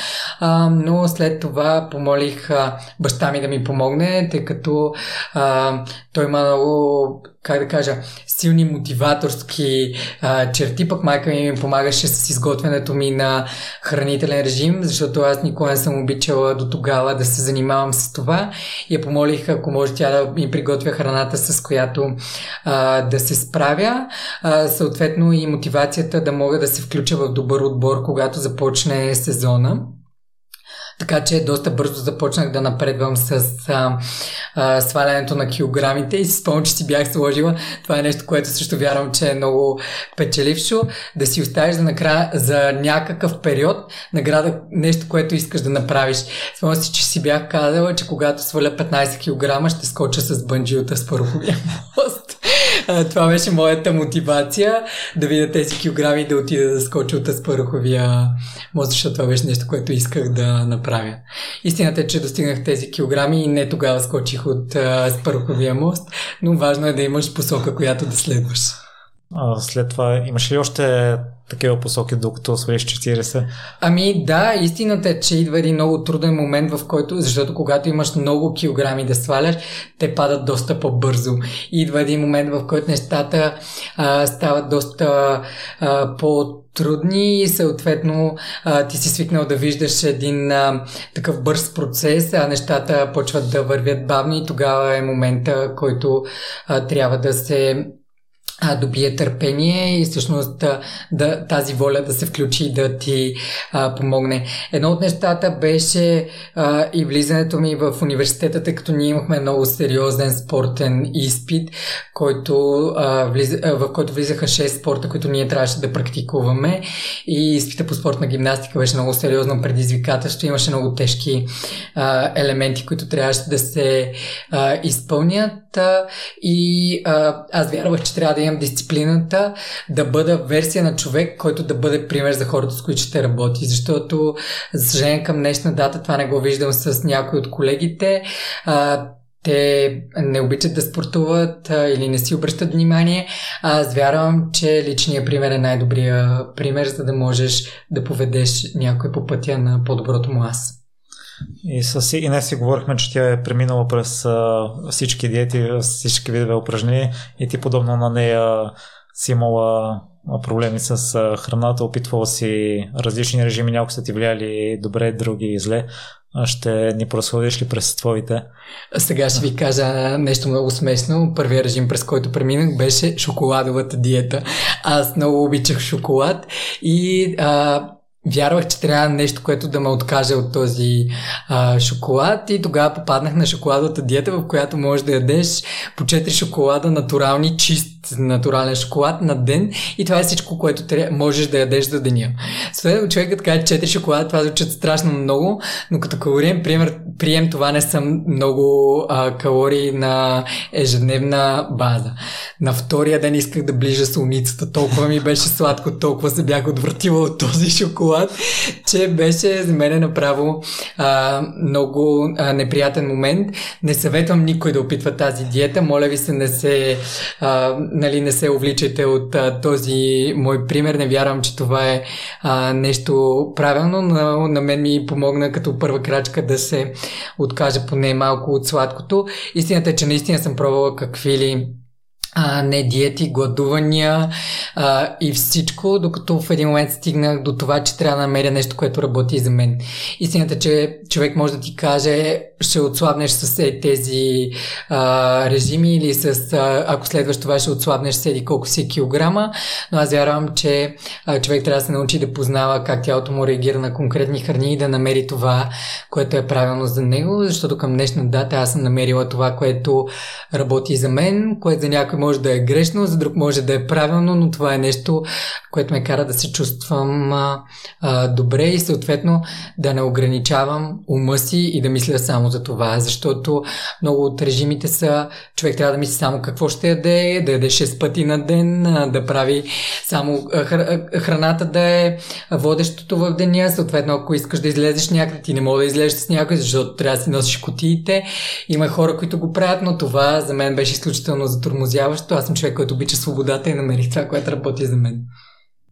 Но след това помолих баща ми да ми помогне, тъй като той има много как да кажа, силни мотиваторски а, черти, пък майка ми ми помагаше с изготвянето ми на хранителен режим, защото аз никога не съм обичала до тогава да се занимавам с това и я помолих, ако може тя да ми приготвя храната, с която а, да се справя. А, съответно и мотивацията да мога да се включа в добър отбор, когато започне сезона. Така че доста бързо започнах да напредвам с а, а, свалянето на килограмите и си спомням, че си бях сложила. Това е нещо, което също вярвам, че е много печелившо. Да си оставиш за, накрая, за някакъв период награда нещо, което искаш да направиш. Спомням си, че си бях казала, че когато сваля 15 кг ще скоча с банджиота с първовия мост. Това беше моята мотивация да видя тези килограми и да отида да скоча от Аспаруховия мост, защото това беше нещо, което исках да направя. Истината е, че достигнах тези килограми и не тогава скочих от Аспаруховия мост, но важно е да имаш посока, която да следваш. А, след това имаш ли още такива посоки, докато свалиш 40? Ами да, истината е, че идва един много труден момент, в който, защото когато имаш много килограми да сваляш, те падат доста по-бързо. идва един момент, в който нещата а, стават доста а, по трудни и съответно а, ти си свикнал да виждаш един а, такъв бърз процес, а нещата почват да вървят бавно и тогава е момента, който а, трябва да се а, добие търпение и всъщност да, тази воля да се включи и да ти а, помогне. Едно от нещата беше а, и влизането ми в университета, тъй като ние имахме много сериозен спортен изпит, който, а, влиза, а, в който влизаха 6 спорта, които ние трябваше да практикуваме и изпита по спортна гимнастика беше много сериозно предизвикателство. Имаше много тежки а, елементи, които трябваше да се а, изпълнят и а, аз вярвах, че трябва да имам дисциплината да бъда версия на човек, който да бъде пример за хората, с които ще работи. Защото, за съжаление, към днешна дата това не го виждам с някои от колегите. А, те не обичат да спортуват а, или не си обръщат внимание. Аз вярвам, че личният пример е най-добрия пример, за да можеш да поведеш някой по пътя на по-доброто му аз. И с Инес си говорихме, че тя е преминала през а, всички диети, всички видове упражнения и ти подобно на нея си имала проблеми с храната, опитвала си различни режими, някои са ти влияли добре, други зле. Ще ни просходиш ли през твоите? Сега ще ви кажа нещо много смешно. Първият режим, през който преминах, беше шоколадовата диета. Аз много обичах шоколад и а, вярвах, че трябва нещо, което да ме откаже от този а, шоколад и тогава попаднах на шоколадовата диета, в която можеш да ядеш по 4 шоколада натурални, чист натурален шоколад на ден и това е всичко, което трябва, можеш да ядеш за деня. Следно човекът каже 4 шоколада, това звучат страшно много, но като калориен пример, прием това не са много а, калории на ежедневна база. На втория ден исках да ближа солницата, толкова ми беше сладко, толкова се бях отвратила от този шоколад, че беше за мен направо а, много а, неприятен момент. Не съветвам никой да опитва тази диета, моля ви се не се а, нали, не се увличайте от а, този мой пример. Не вярвам, че това е а, нещо правилно, но на мен ми помогна като първа крачка да се откажа поне малко от сладкото. Истината е, че наистина съм пробвала какви ли а, не диети, гладувания а, и всичко, докато в един момент стигнах до това, че трябва да намеря нещо, което работи за мен. Истината, че човек може да ти каже, ще отслабнеш с е, тези а, режими или с, а, ако следваш това, ще отслабнеш с еди колко си килограма, но аз вярвам, че а, човек трябва да се научи да познава как тялото му реагира на конкретни храни и да намери това, което е правилно за него, защото към днешна дата аз съм намерила това, което работи за мен, което за някой може да е грешно, за друг може да е правилно, но това е нещо, което ме кара да се чувствам а, а, добре и съответно да не ограничавам ума си и да мисля само за това, защото много от режимите са, човек трябва да мисли само какво ще яде, да яде 6 пъти на ден, да прави само храната да е водещото в деня, съответно ако искаш да излезеш някъде, ти не мога да излезеш с някой, защото трябва да си носиш котиите. Има хора, които го правят, но това за мен беше изключително затормозяващо. Аз съм човек, който обича свободата и намерих това, което работи за мен.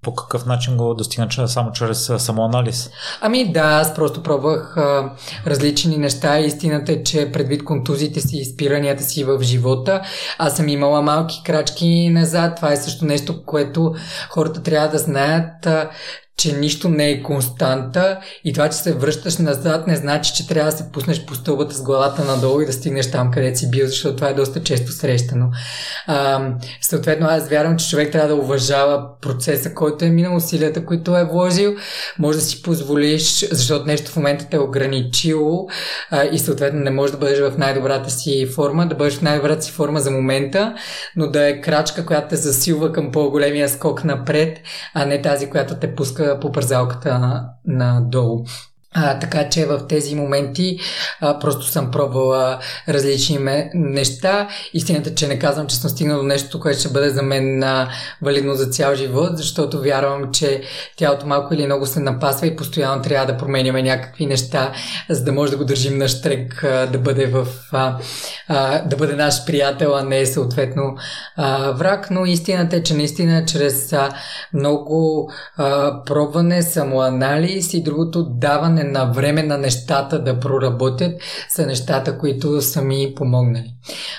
По какъв начин го достигна само чрез самоанализ? Ами да, аз просто пробвах а, различни неща. Истината е, че предвид контузиите си и спиранията си в живота, аз съм имала малки крачки назад. Това е също нещо, което хората трябва да знаят, а, че нищо не е константа и това, че се връщаш назад, не значи, че трябва да се пуснеш по стълбата с главата надолу и да стигнеш там, където си бил, защото това е доста често срещано. А, съответно, аз вярвам, че човек трябва да уважава процеса, който е минал, усилията, които е вложил. Може да си позволиш, защото нещо в момента те е ограничило а, и съответно не можеш да бъдеш в най-добрата си форма, да бъдеш в най-добрата си форма за момента, но да е крачка, която те засилва към по-големия скок напред, а не тази, която те пуска по пързалката надолу. А, така че в тези моменти а, просто съм пробвала различни ме, неща. Истината, че не казвам, че съм стигнал до нещо, което ще бъде за мен а, валидно за цял живот, защото вярвам, че тялото малко или много се напасва и постоянно трябва да променяме някакви неща, за да може да го държим на штрек, а, да бъде в а, а, да бъде наш приятел, а не съответно а, враг. Но истината е, че наистина чрез а, много а, пробване, самоанализ и другото даване на време на нещата да проработят са нещата, които са ми помогнали.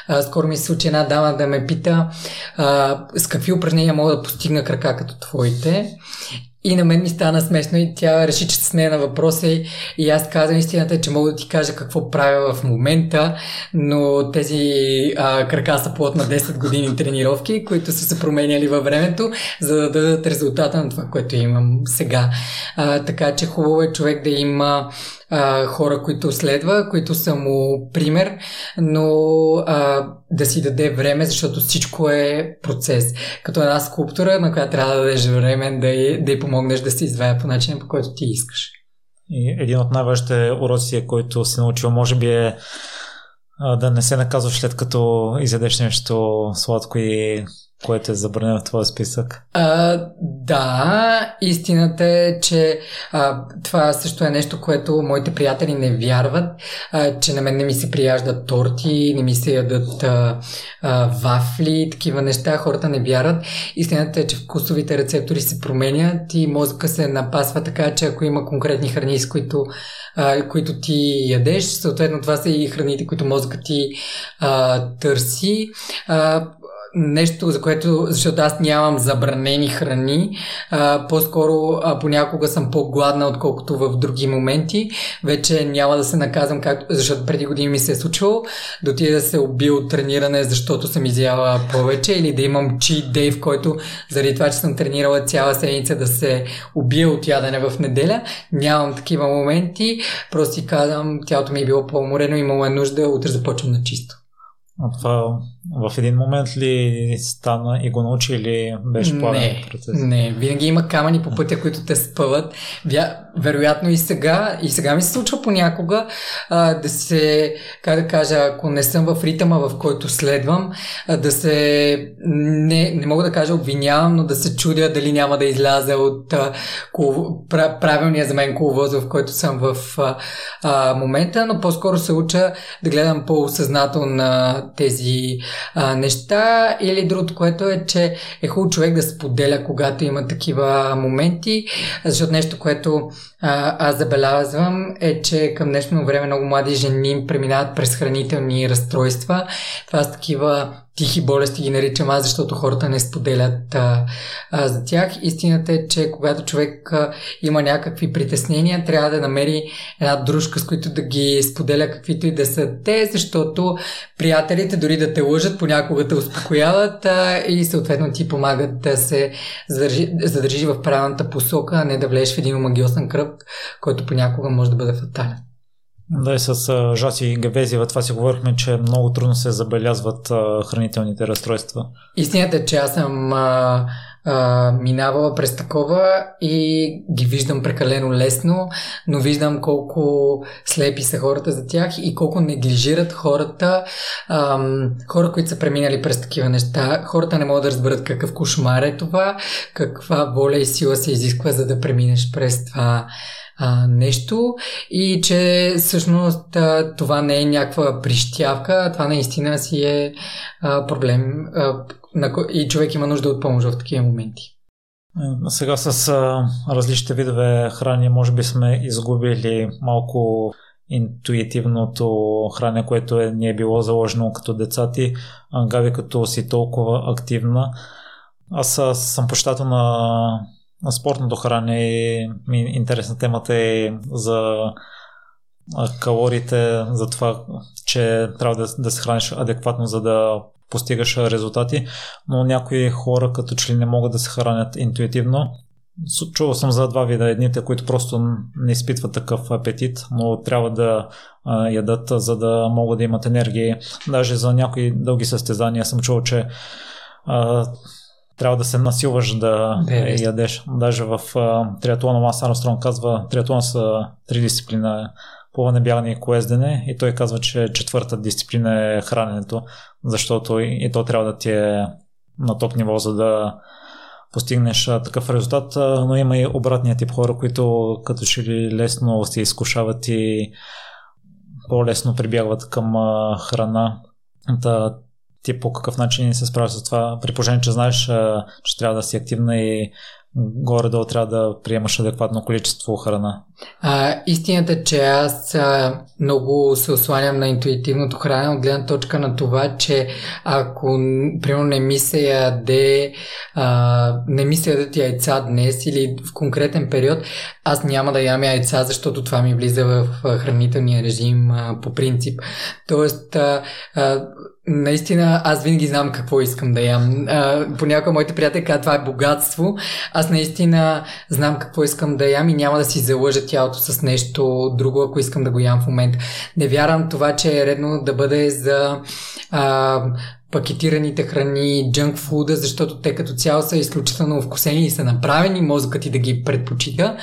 А, скоро ми се случи една дама да ме пита а, с какви упражнения мога да постигна крака като твоите. И на мен ми стана смешно и тя реши, че с нея на въпроса и, и аз казвам истината, че мога да ти кажа какво правя в момента, но тези а, крака са плод на 10 години тренировки, които са се променяли във времето, за да дадат резултата на това, което имам сега. А, така че хубаво е човек да има а, хора, които следва, които са му пример, но а, да си даде време, защото всичко е процес. Като една скулптура, на която трябва да дадеш време да й, да й помогнеш да се извая по начин, по който ти искаш. И един от най-важните уроци, който си научил, може би е да не се наказваш след като изядеш нещо сладко и което е забранено в твоя списък? А, да, истината е, че а, това също е нещо, което моите приятели не вярват, а, че на мен не ми се прияждат торти, не ми се ядат а, а, вафли, такива неща, хората не вярват. Истината е, че вкусовите рецептори се променят и мозъка се напасва така, че ако има конкретни храни, с които, а, които ти ядеш, съответно това са и храните, които мозъкът ти а, търси. А, нещо, за което, защото аз нямам забранени храни, а, по-скоро а, понякога съм по-гладна, отколкото в други моменти. Вече няма да се наказвам, както, защото преди години ми се е случвало да отида да се убия от трениране, защото съм изяла повече или да имам cheat day, в който заради това, че съм тренирала цяла седмица да се убия от ядене в неделя. Нямам такива моменти, просто си казвам, тялото ми е било по-уморено, имало е нужда, утре започвам на чисто. А това в един момент ли стана и го научи или беше плавен процес? Не, винаги има камъни по пътя, които те спъват. Вя, вероятно и сега, и сега ми се случва понякога а, да се, как да кажа, ако не съм в ритъма, в който следвам, а, да се, не, не мога да кажа обвинявам, но да се чудя дали няма да изляза от а, кол, правилния за мен коловоз, в който съм в а, а, момента, но по-скоро се уча да гледам по-осъзнателно на тези а, неща или другото, което е, че е хубаво човек да споделя, когато има такива моменти, защото нещо, което а, аз забелязвам е, че към днешно време много млади жени преминават през хранителни разстройства. Това са такива тихи болести ги наричам аз, защото хората не споделят а, а, за тях. Истината е, че когато човек а, има някакви притеснения, трябва да намери една дружка, с които да ги споделя каквито и да са те, защото приятелите дори да те лъжат, понякога те успокояват а, и съответно ти помагат да се задържи, задържи в правилната посока, а не да влезеш в един омагиосен кръг, който понякога може да бъде фатален. Да, и с Жаси Гавезиева това си говорихме, че много трудно се забелязват хранителните разстройства. Истината е, че аз съм а, а, минавала през такова и ги виждам прекалено лесно, но виждам колко слепи са хората за тях и колко неглижират хората, ам, хора, които са преминали през такива неща. Хората не могат да разберат какъв кошмар е това, каква воля и сила се изисква, за да преминеш през това а, нещо и че всъщност а, това не е някаква прищявка, това наистина си е а, проблем а, на, и човек има нужда от помощ в такива моменти. Сега с а, различните видове храни може би сме изгубили малко интуитивното хране, което е, ни е било заложено като деца ти. Гави, като си толкова активна. Аз съм почитател на спортното хранене интересна темата е за калориите, за това, че трябва да, да се храниш адекватно, за да постигаш резултати, но някои хора като че ли не могат да се хранят интуитивно. Чувал съм за два вида. Едните, които просто не изпитват такъв апетит, но трябва да а, ядат, за да могат да имат енергия. Даже за някои дълги състезания съм чувал, че а, трябва да се насилваш да yeah. ядеш. Даже в uh, триатлона Мас Армстронг казва, триатлон са три дисциплина плуване, бягане и коездене и той казва, че четвърта дисциплина е храненето, защото и, и то трябва да ти е на топ ниво, за да постигнеш а, такъв резултат, а, но има и обратния тип хора, които като че ли лесно се изкушават и по-лесно прибягват към а, храна. Та, ти по какъв начин се справяш с това, при положение, че знаеш, че трябва да си активна и горе-долу трябва да приемаш адекватно количество храна? А, истината е, че аз а, много се осланям на интуитивното хранене от гледна точка на това, че ако примерно не ми се яде а, не ми се ядат яйца днес или в конкретен период, аз няма да ям яйца, защото това ми влиза в хранителния режим а, по принцип. Тоест, а, а, Наистина, аз винаги знам какво искам да ям. понякога моите приятели казват, това е богатство. Аз наистина знам какво искам да ям и няма да си залъжа тялото с нещо друго, ако искам да го ям в момента. Не вярвам това, че е редно да бъде за а, пакетираните храни, джънк фуда, защото те като цяло са изключително вкусени и са направени мозъкът ти да ги предпочита.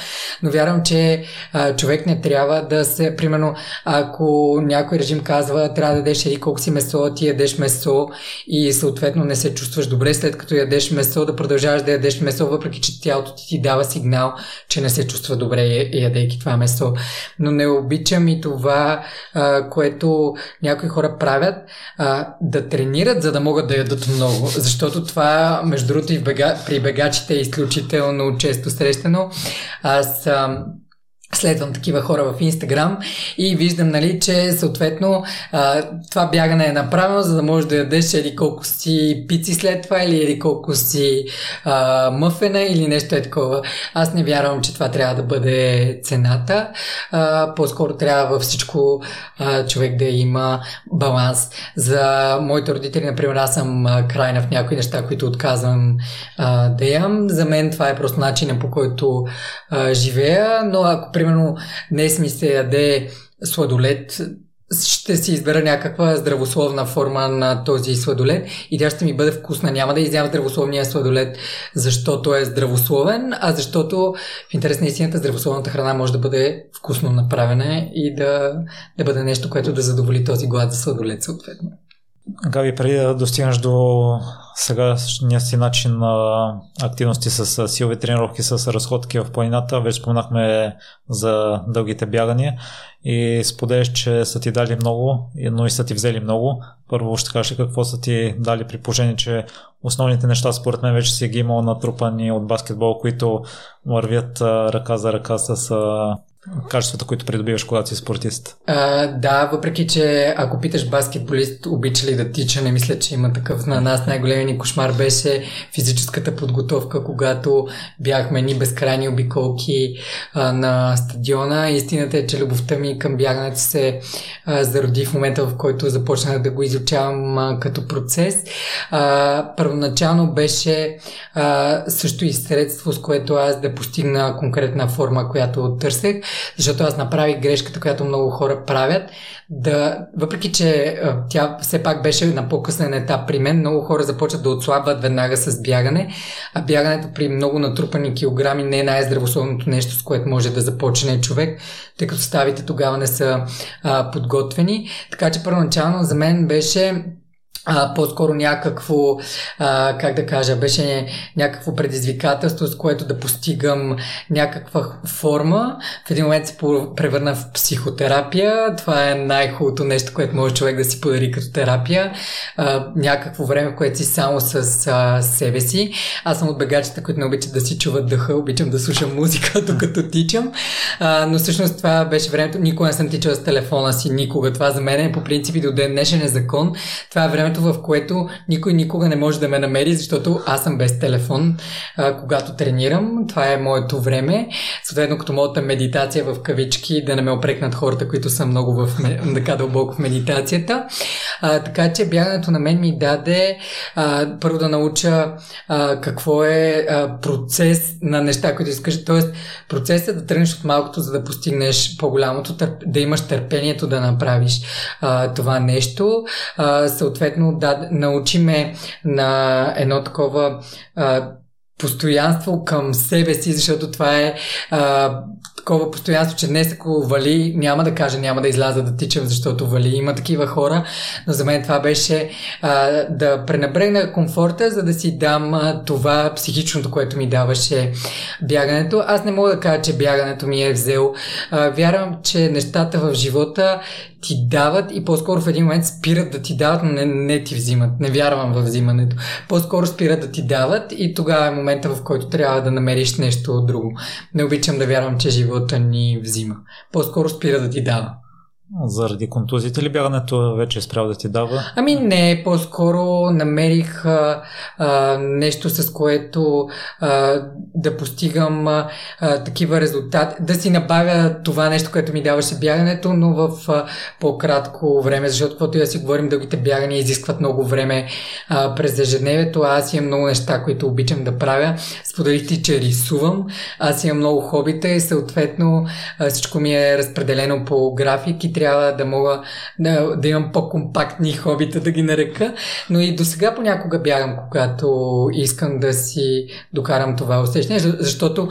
Но вярвам, че а, човек не трябва да се, примерно, ако някой режим казва, трябва да ядеш колко си месо, ти ядеш месо и съответно не се чувстваш добре, след като ядеш месо, да продължаваш да ядеш месо, въпреки че тялото ти ти дава сигнал, че не се чувства добре ядейки това месо. Но не обичам и това, а, което някои хора правят, а, да тренират за да могат да ядат много. Защото това, между другото, и бега, при бегачите е изключително често срещано. Аз ам, следвам такива хора в Инстаграм и виждам, нали, че съответно а, това бягане е направено, за да можеш да ядеш или колко си пици след това, или или колко си а, мъфена или нещо е такова. Аз не вярвам, че това трябва да бъде цената. А, по-скоро трябва във всичко а, човек да има баланс. За моите родители, например, аз съм крайна в някои неща, които отказвам а, да ям. За мен това е просто начинът по който а, живея, но ако примерно днес ми се яде сладолет, ще си избера някаква здравословна форма на този сладолет и тя ще ми бъде вкусна. Няма да изям здравословния сладолет, защото е здравословен, а защото в интерес на истината здравословната храна може да бъде вкусно направена и да, да бъде нещо, което да задоволи този глад за сладолет съответно. Габи, преди да достигнеш до сегашния си начин на активности с силови тренировки, с разходки в планината, вече спомнахме за дългите бягания и споделяш, че са ти дали много, но и са ти взели много. Първо ще кажеш какво са ти дали при положение, че основните неща според мен вече си ги имал натрупани от баскетбол, които вървят ръка за ръка с качествата, които придобиваш, когато си спортист? А, да, въпреки, че ако питаш баскетболист, обича ли да тича, не мисля, че има такъв на нас. Най-големият ни кошмар беше физическата подготовка, когато бяхме ни безкрайни обиколки а, на стадиона. Истината е, че любовта ми към бягането се а, зароди в момента, в който започнах да го изучавам а, като процес. А, първоначално беше а, също и средство, с което аз да постигна конкретна форма, която търсех защото аз направих грешката, която много хора правят, да, въпреки че тя все пак беше на по-късен етап при мен, много хора започват да отслабват веднага с бягане, а бягането при много натрупани килограми не е най-здравословното нещо, с което може да започне човек, тъй като ставите тогава не са а, подготвени. Така че първоначално за мен беше а, по-скоро някакво, а, как да кажа, беше някакво предизвикателство, с което да постигам някаква форма. В един момент се превърна в психотерапия. Това е най-хубавото нещо, което може човек да си подари като терапия. А, някакво време, което си само с а, себе си. Аз съм от бегачите, които не обичат да си чуват дъха, обичам да слушам музика, докато тичам. А, но всъщност това беше времето. Никога не съм тичал с телефона си, никога. Това за мен е по принцип и до ден днешен е закон. Това е време времето, в което никой никога не може да ме намери, защото аз съм без телефон, а, когато тренирам. Това е моето време. Съответно, като моята медитация в кавички, да не ме опрекнат хората, които са много в, така дълбоко в медитацията. А, така че бягането на мен ми даде а, първо да науча а, какво е а, процес на неща, които искаш. Тоест, процесът да тръгнеш от малкото, за да постигнеш по-голямото, да имаш търпението да направиш а, това нещо. А, съответно, съответно да научиме на едно такова а, постоянство към себе си, защото това е а, такова постоянство, че днес ако вали, няма да кажа, няма да изляза да тичам, защото вали. Има такива хора, но за мен това беше а, да пренебрегна комфорта, за да си дам а, това психичното, което ми даваше бягането. Аз не мога да кажа, че бягането ми е взел. А, вярвам, че нещата в живота ти дават и по-скоро в един момент спират да ти дават, но не, не ти взимат. Не вярвам в взимането. По-скоро спират да ти дават и тогава е момента, в който трябва да намериш нещо друго. Не обичам да вярвам, че живота ни взима. По-скоро спира да ти дава. Заради контузите ли бягането вече е спрял да ти дава? Ами не, по-скоро намерих а, а, нещо с което а, да постигам а, такива резултати, да си набавя това нещо, което ми даваше бягането, но в а, по-кратко време, защото каквото и да си говорим, дългите бягания изискват много време а, през ежедневието. Аз имам много неща, които обичам да правя. Споделих ти, че рисувам. Аз имам много хобита и съответно а, всичко ми е разпределено по график трябва да мога да, да имам по-компактни хобита, да ги нарека. Но и до сега понякога бягам, когато искам да си докарам това усещане, защото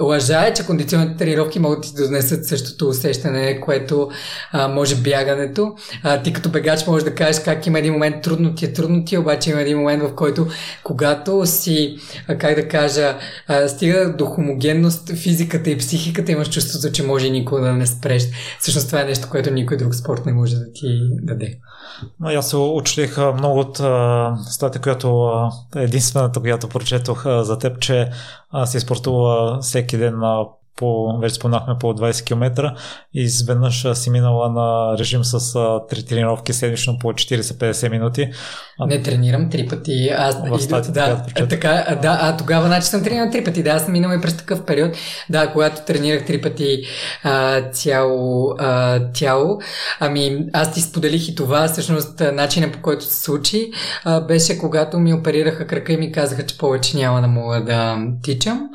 Лъжа е, че кондиционните тренировки могат да ти донесат същото усещане, което а, може бягането. А, ти като бегач можеш да кажеш как има един момент трудно ти е, трудно ти, е, обаче има един момент, в който когато си, а, как да кажа, а, стига до хомогенност физиката и психиката, имаш чувството, че може никога да не спреш. Всъщност това е нещо, което никой друг спорт не може да ти даде. Аз се учлих много от статия, която единствената, която прочетох за теб, че си спортува всеки ден по, вече спомнахме по 20 км и изведнъж си минала на режим с три тренировки седмично по 40-50 минути. Не тренирам три пъти. Аз в стати, да, да, така, да, а тогава значи съм тренирал три пъти. Да, аз съм минал и през такъв период. Да, когато тренирах три пъти а, цяло а, тяло. Ами, аз ти споделих и това. Всъщност, начинът по който се случи а, беше когато ми оперираха крака и ми казаха, че повече няма да мога да тичам.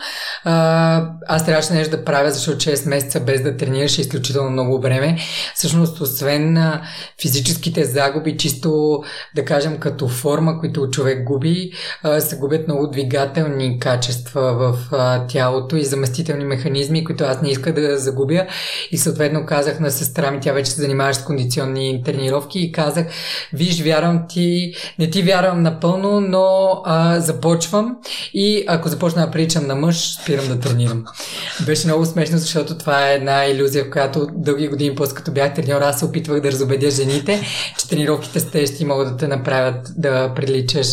А, аз трябваше нещо да правя, защото 6 месеца без да тренираш е изключително много време. Всъщност, освен а, физическите загуби, чисто да кажем като форма, които човек губи, а, се губят много двигателни качества в а, тялото и заместителни механизми, които аз не исках да загубя. И съответно казах на сестра ми, тя вече се занимава с кондиционни тренировки и казах, виж, вярвам ти, не ти вярвам напълно, но а, започвам и ако започна да приличам на мъж, спирам да тренирам. Беше много смешно, защото това е една иллюзия, в която дълги години после като бях треньор, аз се опитвах да разобедя жените, че тренировките с тежести могат да те направят да приличаш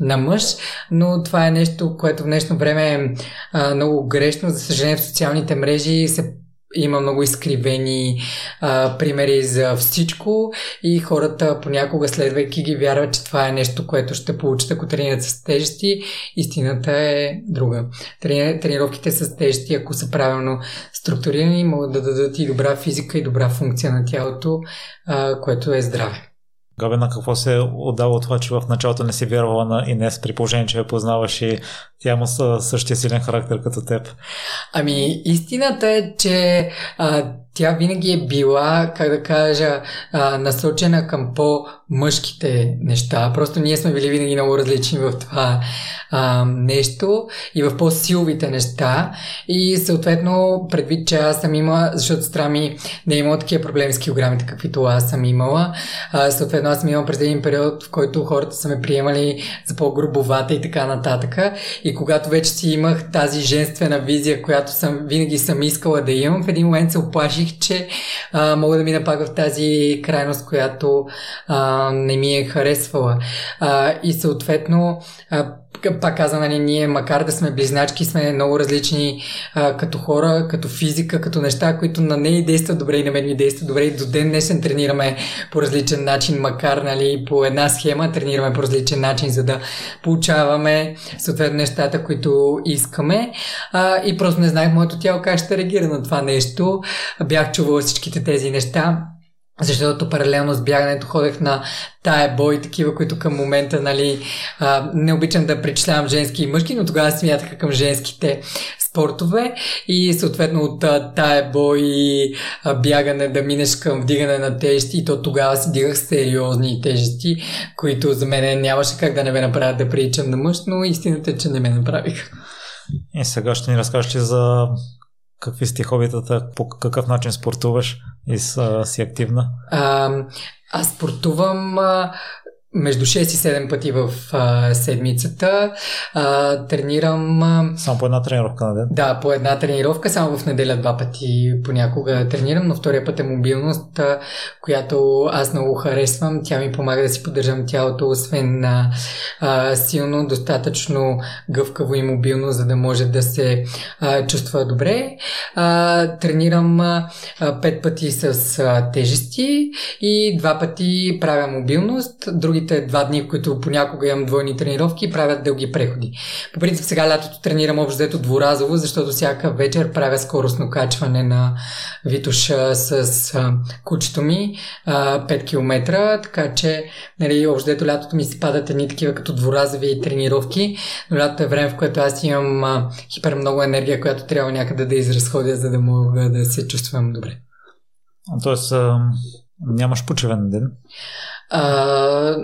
на мъж, но това е нещо, което в днешно време е а, много грешно. За съжаление в социалните мрежи се има много изкривени а, примери за всичко и хората понякога следвайки ги вярват, че това е нещо, което ще получат ако тренират с тежести. Истината е друга. Трени, тренировките с тежести, ако са правилно структурирани, могат да дадат и добра физика и добра функция на тялото, а, което е здраве. Габи, на какво се е отдава това, че в началото не си вярвала на Инес, при положение, че я познаваш и тя има същия силен характер като теб? Ами, истината е, че а, тя винаги е била, как да кажа, а, насочена към по-мъжките неща. Просто ние сме били винаги много различни в това а, нещо и в по-силовите неща. И съответно, предвид, че аз съм имала, защото страми ми не е имала такива проблеми с килограмите, каквито аз съм имала. А, съответно, аз съм имала през един период, в който хората са ме приемали за по-грубовата и така нататък. Когато вече си имах тази женствена визия, която съм, винаги съм искала да имам, в един момент се оплаших, че а, мога да мина пак в тази крайност, която а, не ми е харесвала. А, и съответно, а, пак каза, нали, ние, макар да сме близначки, сме много различни а, като хора, като физика, като неща, които на нея действат добре и на мен ми действат добре. И до ден днешен тренираме по различен начин, макар нали, по една схема, тренираме по различен начин, за да получаваме съответно нещата, които искаме. А, и просто не знаех моето тяло как ще реагира на това нещо. Бях чувала всичките тези неща защото паралелно с бягането ходех на тая бой, такива, които към момента, нали, а, не обичам да причислявам женски и мъжки, но тогава смятаха към женските спортове и съответно от тая бой и а, бягане да минеш към вдигане на тежести и то тогава си дигах сериозни тежести, които за мен нямаше как да не ме направят да приличам на мъж, но истината е, че не ме направих. И сега ще ни разкажеш за какви сте хобитата, по какъв начин спортуваш и са, си активна? А, аз спортувам а, между 6 и 7 пъти в а, седмицата. А, тренирам. А, само по една тренировка на ден? Да, по една тренировка, само в неделя два пъти понякога тренирам, но втория път е мобилност, а, която аз много харесвам. Тя ми помага да си поддържам тялото, освен на а, силно, достатъчно гъвкаво и мобилно, за да може да се а, чувства добре. А, тренирам а, пет пъти с а, тежести и два пъти правя мобилност. Други другите два дни, в които понякога имам двойни тренировки, правят дълги преходи. По принцип сега лятото тренирам общо взето дворазово, защото всяка вечер правя скоростно качване на Витуша с кучето ми а, 5 км, така че нали, общо взето лятото ми се падат едни такива като дворазови тренировки, но лятото е време, в което аз имам хипер много енергия, която трябва някъде да изразходя, за да мога да се чувствам добре. Тоест, нямаш почивен ден? А,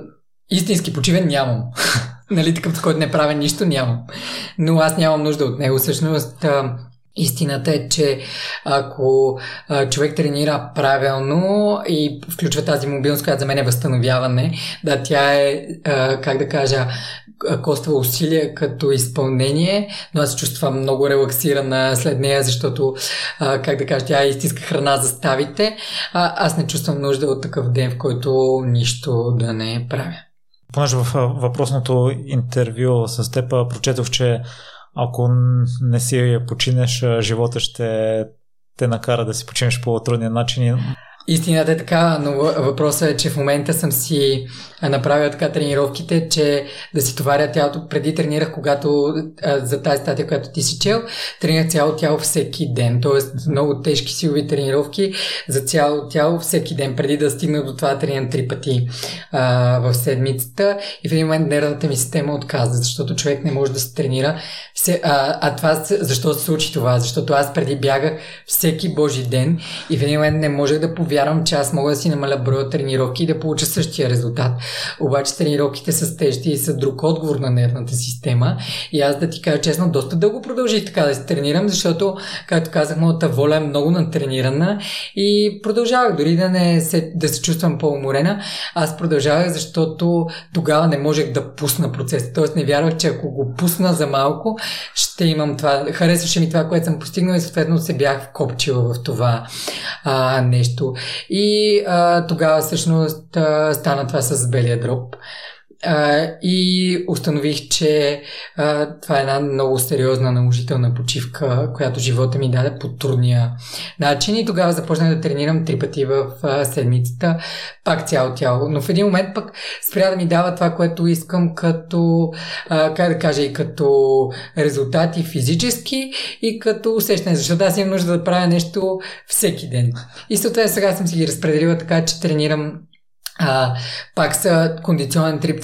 истински почивен нямам. нали, такъв, който не правя нищо, нямам. Но аз нямам нужда от него. Всъщност, а, Истината е, че ако а, човек тренира правилно и включва тази мобилност, която за мен е възстановяване, да, тя е, а, как да кажа, коства усилие като изпълнение, но аз се чувствам много релаксирана след нея, защото, а, как да кажа, тя е истинска храна за ставите. А, аз не чувствам нужда от такъв ден, в който нищо да не правя. Понеже в въпросното интервю с теб прочетох, че ако не си я починеш, живота ще те накара да си починеш по трудния начин. Истината е така, но въпросът е, че в момента съм си направил така тренировките, че да си товаря тялото. Преди тренирах, когато за тази статия, която ти си чел, тренирах цяло тяло всеки ден. Тоест много тежки силови тренировки за цяло тяло всеки ден. Преди да стигна до това тренирам три пъти а, в седмицата и в един момент нервната ми система отказа, защото човек не може да се тренира. Все, а, а това защо се случи това? Защото аз преди бягах всеки божи ден и в един момент не можех да повярвам, че аз мога да си намаля броя тренировки и да получа същия резултат. Обаче тренировките с тежести и са друг отговор на нервната система. И аз да ти кажа честно, доста дълго продължих така да се тренирам, защото, както казах, моята воля е много натренирана и продължавах дори да, не се, да се чувствам по-уморена. Аз продължавах, защото тогава не можех да пусна процеса. Тоест не вярвах, че ако го пусна за малко, ще имам това. Харесваше ми това, което съм постигнал и съответно се бях вкопчила в това а, нещо. И а, тогава всъщност а, стана това с белия дроп. А, и установих, че а, това е една много сериозна наложителна почивка, която живота ми даде по трудния начин. И тогава започнах да тренирам три пъти в а, седмицата, пак цяло тяло. Но в един момент пък спря да ми дава това, което искам като, а, как да кажа, и като резултати физически и като усещане. Защото аз имам нужда да правя нещо всеки ден. И съответно сега съм си ги разпределила така, че тренирам А, пак са кондиционен тип,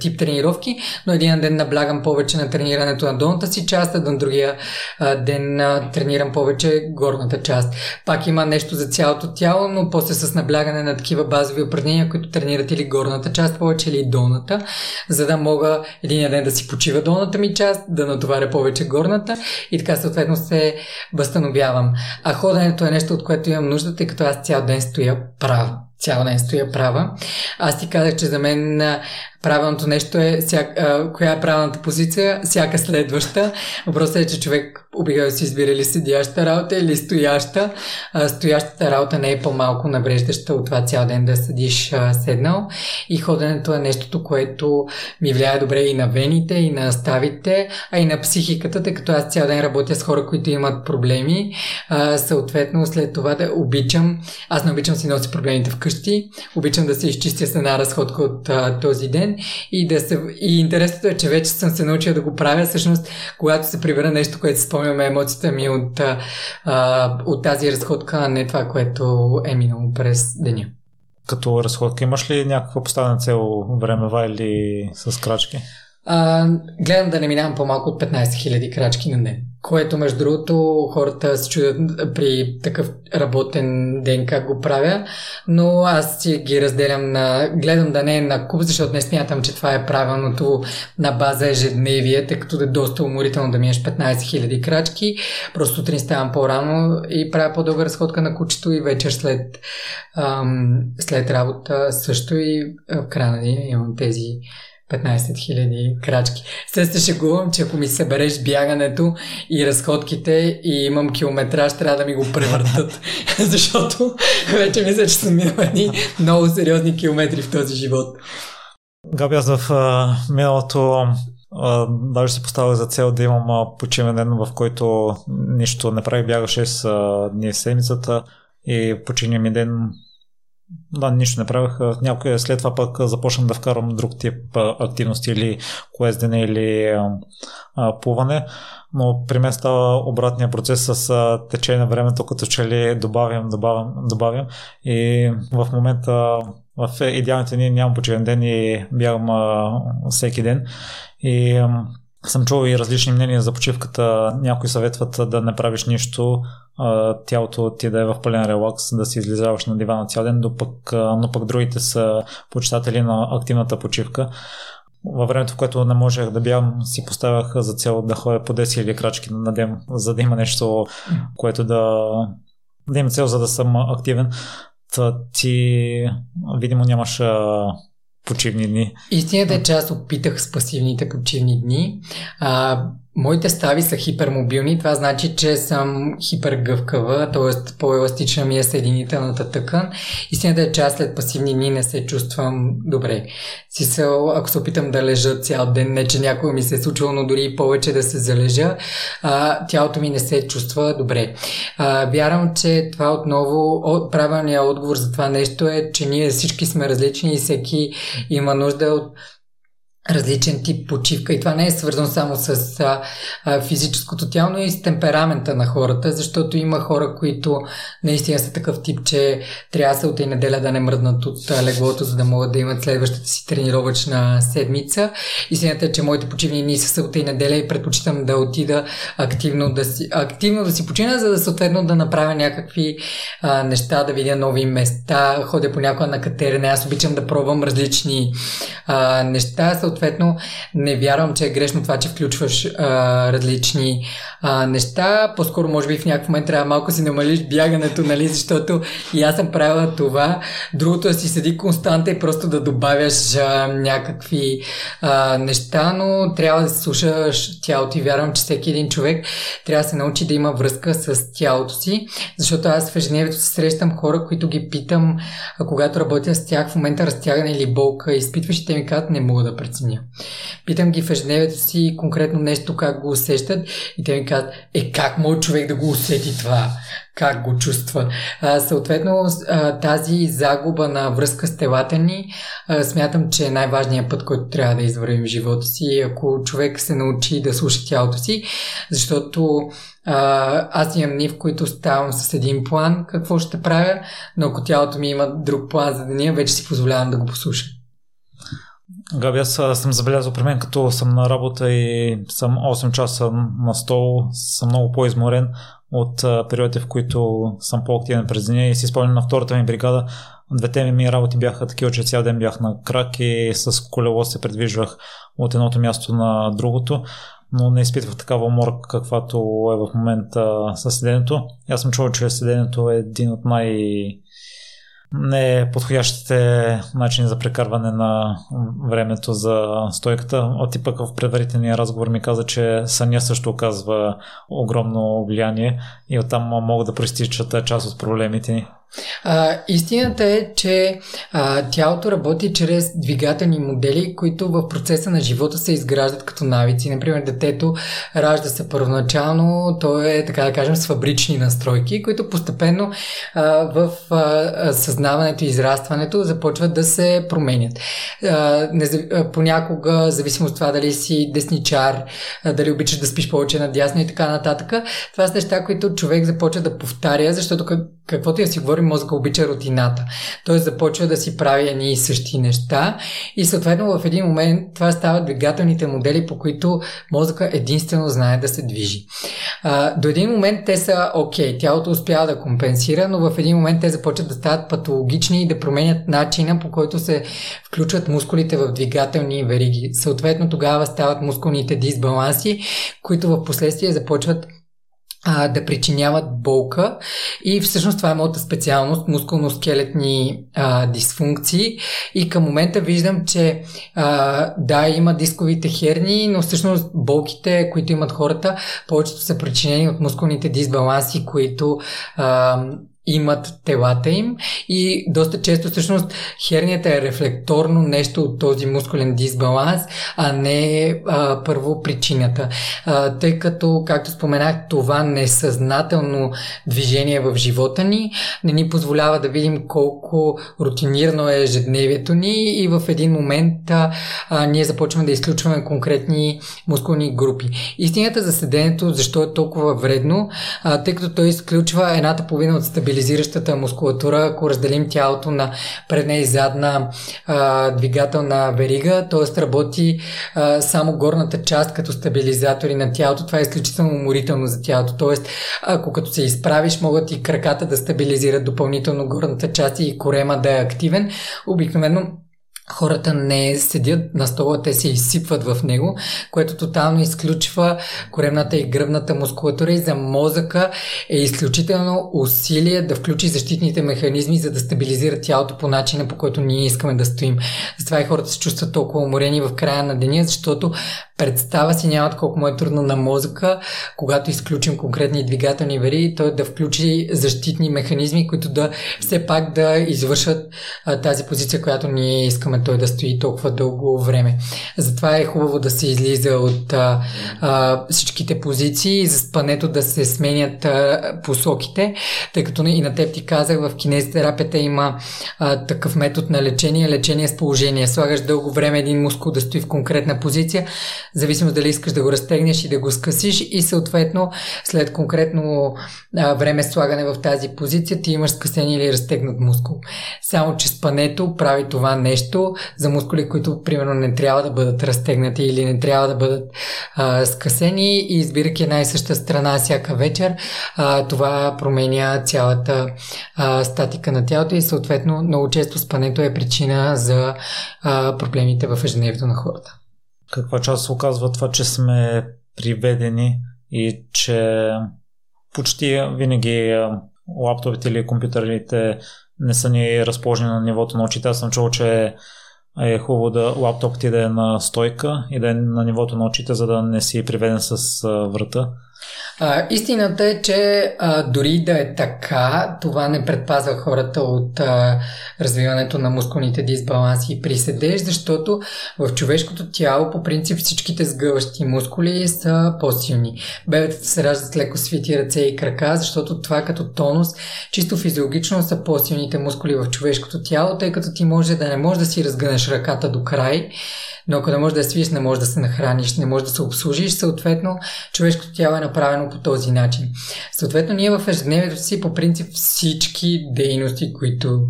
тип тренировки, но един ден наблягам повече на тренирането на долната си част, а на другия а, ден а, тренирам повече горната част. Пак има нещо за цялото тяло, но после с наблягане на такива базови упражнения, които тренират или горната част повече или долната, за да мога един ден да си почива долната ми част, да натоваря повече горната и така съответно се възстановявам. А ходенето е нещо, от което имам нужда, тъй като аз цял ден стоя право цял ден стоя права. Аз ти казах, че за мен правилното нещо е ся, а, коя е правилната позиция, всяка следваща. Въпросът е, че човек обикновено си избира ли седяща работа или стояща. А, стоящата работа не е по-малко навреждаща от това цял ден да седиш а, седнал. И ходенето е нещото, което ми влияе добре и на вените, и на ставите, а и на психиката, тъй като аз цял ден работя с хора, които имат проблеми. А, съответно, след това да обичам, аз не обичам си носи проблемите вкъщи, обичам да се изчистя с една разходка от а, този ден и да се... И интересното е, че вече съм се научил да го правя, всъщност, когато се прибера нещо, което спомняме емоцията ми от, а, от тази разходка, а не това, което е минало през деня. Като разходка имаш ли някаква поставена цел времева или с крачки? А, гледам да не минавам по-малко от 15 000 крачки на ден. Което, между другото, хората се чудят при такъв работен ден как го правя, но аз си ги разделям на... Гледам да не е на куп, защото не смятам, че това е правилното на база ежедневие, тъй като е доста уморително да миеш 15 000 крачки. Просто сутрин ставам по-рано и правя по-дълга разходка на кучето и вечер след, ам, след работа също и в края на деня имам тези 15 000 крачки. След се шегувам, че ако ми събереш бягането и разходките и имам километраж, трябва да ми го превъртат. Защото вече мисля, че съм минал едни много сериозни километри в този живот. Габи, аз в миналото даже си поставях за цел да имам почивен ден, в който нищо не прави, бягах 6 дни в седмицата и починия ми ден да, нищо не правих. Някой след това пък започнах да вкарвам друг тип активности или коездене или а, плуване. Но при мен става обратния процес с а, течение на времето, като че ли добавям, добавям, добавям. И в момента в идеалните дни нямам почивен ден и бягам а, всеки ден. И съм чувал и различни мнения за почивката. Някои съветват да не правиш нищо, тялото ти да е в пълен релакс, да си излизаваш на дивана цял ден, но пък, но пък другите са почитатели на активната почивка. Във времето, в което не можех да бягам, си поставях за цел да ходя по 10 или крачки на ден, за да има нещо, което да, да има цел, за да съм активен. Та ти, видимо, нямаш почивни дни. Истината е, че аз опитах с пасивните почивни дни. А, Моите стави са хипермобилни, това значи, че съм хипергъвкава, т.е. по-еластична ми е съединителната тъкан. Истината е, че аз след пасивни дни не се чувствам добре. Си се, ако се опитам да лежа цял ден, не че някога ми се е случило, но дори и повече да се залежа, а, тялото ми не се чувства добре. А, вярвам, че това отново, от, правилният отговор за това нещо е, че ние всички сме различни и всеки има нужда от различен тип почивка. И това не е свързано само с а, физическото тяло, но и с темперамента на хората, защото има хора, които наистина са такъв тип, че трябва се от и неделя да не мръднат от леглото, за да могат да имат следващата си тренировъчна седмица. Истината е, че моите почивни дни са от и неделя и предпочитам да отида активно да си, активно да си почина, за да съответно да направя някакви а, неща, да видя нови места, ходя понякога на катерене, аз обичам да пробвам различни а, неща, съответно не вярвам, че е грешно това, че включваш а, различни а, неща. По-скоро, може би в някакъв момент трябва малко си намалиш бягането, нали, защото и аз съм правила това. Другото е си седи константа и просто да добавяш а, някакви а, неща, но трябва да се слушаш тялото и вярвам, че всеки един човек трябва да се научи да има връзка с тялото си, защото аз в ежедневието се срещам хора, които ги питам, а когато работя с тях в момента разтягане или болка, изпитваш и те ми казват, не мога да преценя деня. Питам ги в ежедневието си конкретно нещо как го усещат и те ми казват, е как може човек да го усети това? Как го чувства? А, съответно, а, тази загуба на връзка с телата ни, а, смятам, че е най-важният път, който трябва да извървим в живота си, ако човек се научи да слуша тялото си, защото аз имам дни, в които ставам с един план какво ще правя, но ако тялото ми има друг план за деня, вече си позволявам да го послушам. Габи, аз съм забелязал при мен, като съм на работа и съм 8 часа на стол, съм много по-изморен от периодите, в които съм по-активен през деня. И си спомням на втората ми бригада, двете ми работи бяха такива, че цял ден бях на крак и с колело се предвижвах от едното място на другото. Но не изпитвах такава умора, каквато е в момента със седенето. Аз съм чувал, че седенето е един от най- не подходящите начини за прекарване на времето за стойката. От и пък в предварителния разговор ми каза, че съня също оказва огромно влияние и оттам могат да проистичат част от проблемите ни. А, истината е, че а, тялото работи чрез двигателни модели, които в процеса на живота се изграждат като навици. Например, детето ражда се първоначално, то е, така да кажем, с фабрични настройки, които постепенно а, в а, съзнаването и израстването започват да се променят. А, не, понякога, зависимо от това дали си десничар, а, дали обичаш да спиш повече надясно и така нататък, това са неща, които човек започва да повтаря, защото каквото я си говори, мозъка обича рутината. Той започва да си прави едни и същи неща и съответно в един момент това стават двигателните модели, по които мозъка единствено знае да се движи. А, до един момент те са окей, okay, тялото успява да компенсира, но в един момент те започват да стават патологични и да променят начина по който се включват мускулите в двигателни вериги. Съответно тогава стават мускулните дисбаланси, които в последствие започват а, да причиняват болка. И всъщност това е моята специалност мускулно-скелетни а, дисфункции. И към момента виждам, че а, да, има дисковите херни, но всъщност болките, които имат хората, повечето са причинени от мускулните дисбаланси, които а, имат телата им и доста често всъщност хернията е рефлекторно нещо от този мускулен дисбаланс, а не а, първо причината. А, тъй като, както споменах, това несъзнателно движение в живота ни не ни позволява да видим колко рутинирано е ежедневието ни и в един момент а, а, ние започваме да изключваме конкретни мускулни групи. Истината за седенето, защо е толкова вредно, а, тъй като той изключва едната половина от стабилизацията стабилизиращата мускулатура, ако разделим тялото на предна и задна а, двигателна верига, т.е. работи а, само горната част като стабилизатори на тялото. Това е изключително уморително за тялото. Т.е. ако като се изправиш, могат и краката да стабилизират допълнително горната част и корема да е активен. Обикновено хората не седят на стола, те се изсипват в него, което тотално изключва коремната и гръбната мускулатура и за мозъка е изключително усилие да включи защитните механизми, за да стабилизира тялото по начина, по който ние искаме да стоим. Затова и хората се чувстват толкова уморени в края на деня, защото представа си нямат колко му е трудно на мозъка, когато изключим конкретни двигателни вери, той да включи защитни механизми, които да все пак да извършат а, тази позиция, която ние искаме той да стои толкова дълго време. Затова е хубаво да се излиза от а, а, всичките позиции и за спането да се сменят а, посоките, тъй като и на теб ти казах, в кинезитерапията има а, такъв метод на лечение, лечение с положение. Слагаш дълго време един мускул да стои в конкретна позиция, зависимо дали искаш да го разтегнеш и да го скъсиш и съответно след конкретно а, време слагане в тази позиция ти имаш скъсен или разтегнат мускул. Само, че спането прави това нещо за мускули, които примерно не трябва да бъдат разтегнати или не трябва да бъдат а, скъсени и избирайки една и съща страна всяка вечер, а, това променя цялата а, статика на тялото и съответно много често спането е причина за а, проблемите в ежедневието на хората. Каква част се оказва това, че сме приведени и че почти винаги лаптопите или компютърите не са ни разположени на нивото на очите. Аз съм чул, че е хубаво да лаптопът ти да е на стойка и да е на нивото на очите, за да не си приведен с врата. А, истината е, че а, дори да е така, това не предпазва хората от а, развиването на мускулните дисбаланси при седеж, защото в човешкото тяло по принцип всичките сгъващи мускули са по-силни. Бебетата се раждат леко свити ръце и крака, защото това като тонус чисто физиологично са по-силните мускули в човешкото тяло, тъй като ти може да не можеш да си разгънеш ръката до край но ако не можеш да свиеш, не можеш да се нахраниш, не можеш да се обслужиш, съответно човешкото тяло е направено по този начин. Съответно, ние в ежедневието си по принцип всички дейности, които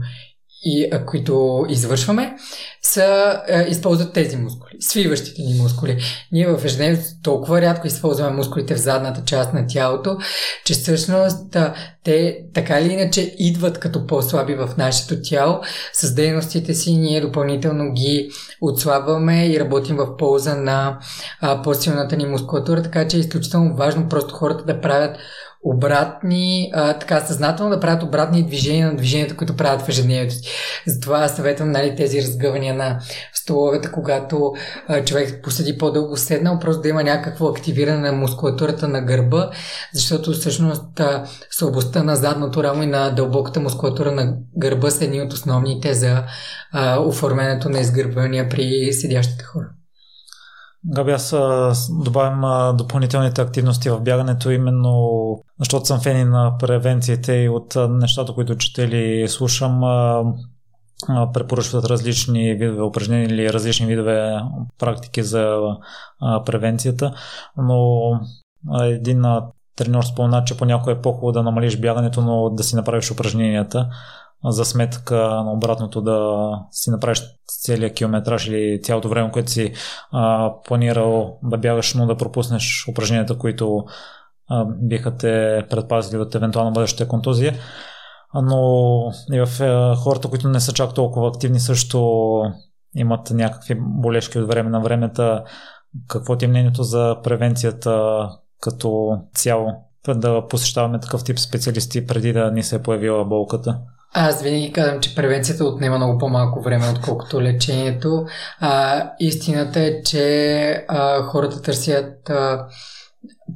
и, а, които извършваме, са, а, използват тези мускули, свиващите ни мускули. Ние в ежедневието толкова рядко използваме мускулите в задната част на тялото, че всъщност а, те така или иначе идват като по-слаби в нашето тяло. С дейностите си ние допълнително ги отслабваме и работим в полза на а, по-силната ни мускулатура, така че е изключително важно просто хората да правят обратни, а, така съзнателно да правят обратни движения на движенията, които правят в ежедневието си. Затова съветвам нали, тези разгъвания на столовете, когато а, човек поседи по-дълго седнал, просто да има някакво активиране на мускулатурата на гърба, защото всъщност а, слабостта на задното рамо и на дълбоката мускулатура на гърба са едни от основните за а, оформянето на изгърбвания при седящите хора. Габи, аз добавям допълнителните активности в бягането, именно защото съм фени на превенциите и от нещата, които чета или слушам, препоръчват различни видове упражнения или различни видове практики за превенцията, но един тренер спомена, че понякога е по-хубаво да намалиш бягането, но да си направиш упражненията за сметка на обратното да си направиш целият километраж или цялото време, което си а, планирал да бягаш, но да пропуснеш упражненията, които а, биха те предпазили от евентуално бъдеща контузия. Но и в а, хората, които не са чак толкова активни, също имат някакви болешки от време на времето. Какво ти е мнението за превенцията като цяло? Да посещаваме такъв тип специалисти преди да ни се е появила болката? Аз винаги казвам, че превенцията отнема много по-малко време, отколкото лечението. А, истината е, че а, хората търсят а,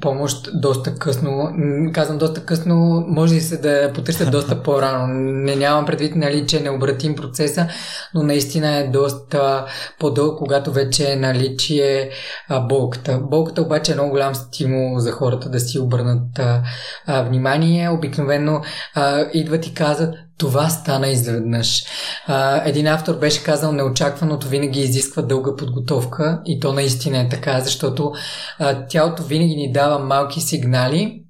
помощ доста късно. Казвам доста късно, може и се да потърсят доста по-рано. Не нямам предвид, нали, че не обратим процеса, но наистина е доста по-дълго, когато вече е наличие а, болката. Болката обаче е много голям стимул за хората да си обърнат а, а, внимание. Обикновено а, идват и казват, това стана изведнъж. Един автор беше казал, неочакваното винаги изисква дълга подготовка и то наистина е така, защото тялото винаги ни дава малки сигнали,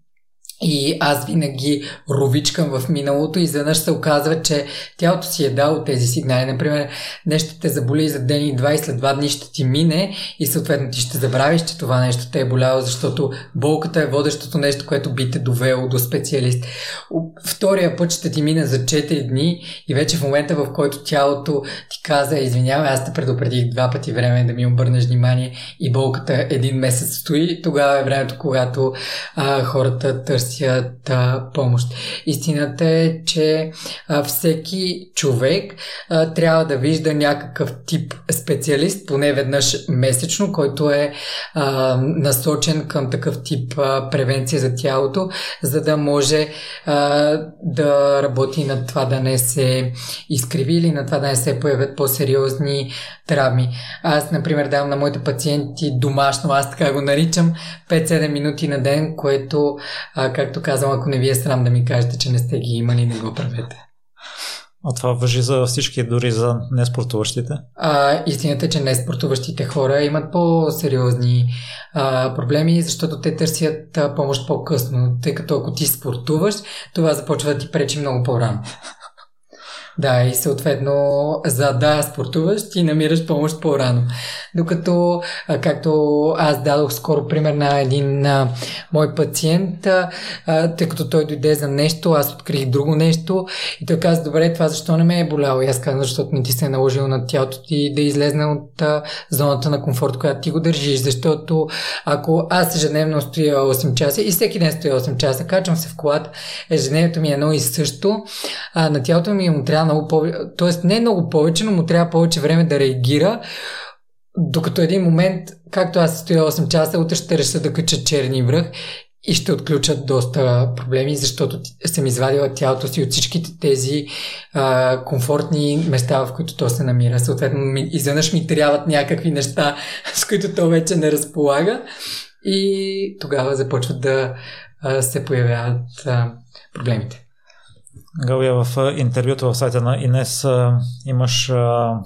и аз винаги ровичкам в миналото и изведнъж се оказва, че тялото си е дало тези сигнали. Например, нещо те заболи за ден и два и след два дни ще ти мине и съответно ти ще забравиш, че това нещо те е боляло, защото болката е водещото нещо, което би те довело до специалист. Втория път ще ти мине за 4 дни и вече в момента, в който тялото ти каза, извинявай, аз те предупредих два пъти време да ми обърнеш внимание и болката един месец стои, тогава е времето, когато а, хората търсят търсят а, помощ. Истината е, че а, всеки човек а, трябва да вижда някакъв тип специалист, поне веднъж месечно, който е а, насочен към такъв тип а, превенция за тялото, за да може а, да работи на това да не се изкриви или на това да не се появят по-сериозни травми. Аз, например, давам на моите пациенти домашно, аз така го наричам, 5-7 минути на ден, което, а, както казвам, ако не ви е срам да ми кажете, че не сте ги имали, не го правете. А това въжи за всички, дори за неспортуващите? А, истината е, че неспортуващите хора имат по-сериозни а, проблеми, защото те търсят а, помощ по-късно, тъй като ако ти спортуваш, това започва да ти пречи много по-рано. Да, и съответно, за да спортуваш, ти намираш помощ по-рано. Докато, както аз дадох скоро пример на един а, мой пациент, а, тъй като той дойде за нещо, аз открих друго нещо и той каза, добре, това защо не ме е боляло? И аз казах, защото не ти се е наложило на тялото ти да излезне от а, зоната на комфорт, която ти го държиш. Защото ако аз ежедневно стоя 8 часа и всеки ден стоя 8 часа, качвам се в колата, ежедневието ми е едно и също, а, на тялото ми му трябва много повече, т.е. не много повече, но му трябва повече време да реагира, докато един момент, както аз стоя 8 часа, утре ще реша да кача черни връх и ще отключат доста проблеми, защото съм извадила тялото си от всичките тези а, комфортни места, в които то се намира. Съответно, изведнъж ми трябват някакви неща, с които то вече не разполага и тогава започват да а, се появяват а, проблемите. Галия, в интервюто в сайта на Инес имаш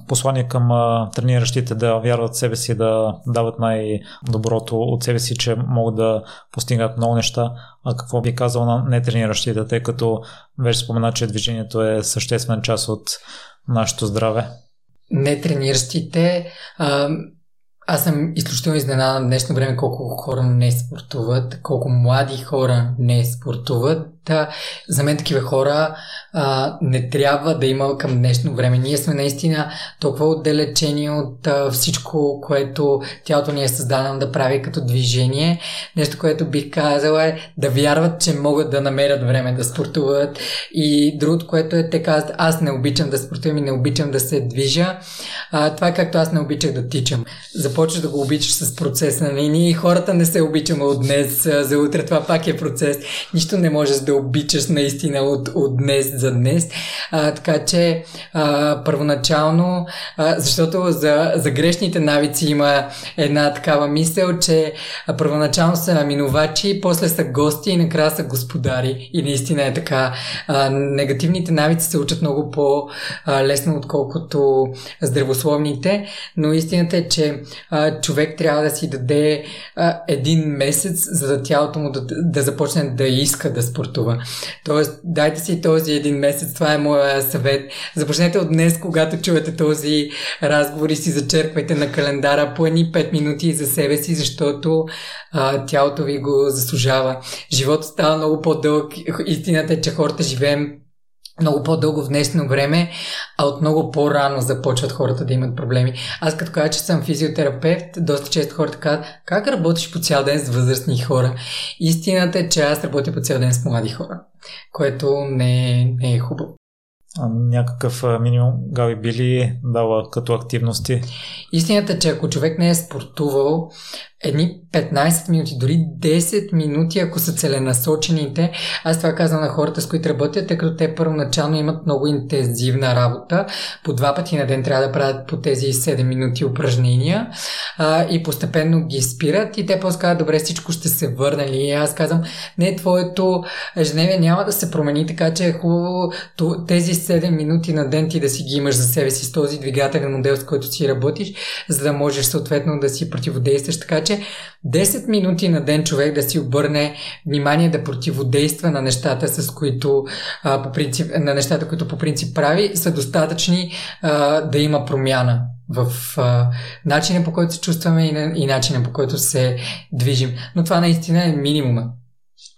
послание към трениращите да вярват в себе си, да дават най-доброто от себе си, че могат да постигнат много неща. А какво би казал на нетрениращите, тъй като вече спомена, че движението е съществен част от нашето здраве? Нетрениращите аз съм изключително изненадан в днешно време колко хора не спортуват, колко млади хора не спортуват. Да, за мен такива хора а, не трябва да има към днешно време. Ние сме наистина толкова отдалечени от а, всичко, което тялото ни е създадено да прави като движение. Нещо, което бих казала е да вярват, че могат да намерят време да спортуват. И другото, което е те казват, аз не обичам да спортувам и не обичам да се движа. А, това е както аз не обичах да тичам. Започваш да го обичаш с процес. Нали? Ние хората не се обичаме от днес за утре. Това пак е процес. Нищо не можеш да обичаш наистина от, от днес за днес. А, така че а, първоначално, а, защото за, за грешните навици има една такава мисъл, че а, първоначално са минувачи, после са гости и накрая са господари. И наистина е така. А, негативните навици се учат много по-лесно, отколкото здравословните, но истината е, че а, човек трябва да си даде а, един месец, за да тялото му да, да започне да иска да спортува. Тоест, дайте си този един месец, това е моя съвет. Започнете от днес, когато чувате този разговор и си зачерквайте на календара по едни 5 минути за себе си, защото а, тялото ви го заслужава. Животът става много по-дълъг. Истината е, че хората живеем много по-дълго в днешно време, а от много по-рано започват хората да имат проблеми. Аз като кажа, че съм физиотерапевт, доста често хората казват, как работиш по цял ден с възрастни хора? Истината е, че аз работя по цял ден с млади хора, което не, не е хубаво. Някакъв минимум Гави би ли дала като активности? Истината е, че ако човек не е спортувал, едни 15 минути, дори 10 минути, ако са целенасочените. Аз това казвам на хората, с които работят, тъй като те първоначално имат много интензивна работа. По два пъти на ден трябва да правят по тези 7 минути упражнения а, и постепенно ги спират и те после казват, добре, всичко ще се върне? И аз казвам, не, твоето ежедневие няма да се промени, така че е хубаво тези 7 минути на ден ти да си ги имаш за себе си с този двигателен модел, с който си работиш, за да можеш съответно да си противодействаш. Така че 10 минути на ден човек да си обърне внимание да противодейства на нещата, с които а, по принцип, на нещата, които по принцип прави, са достатъчни а, да има промяна в а, начина по който се чувстваме и, и начина по който се движим. Но това наистина е минимума.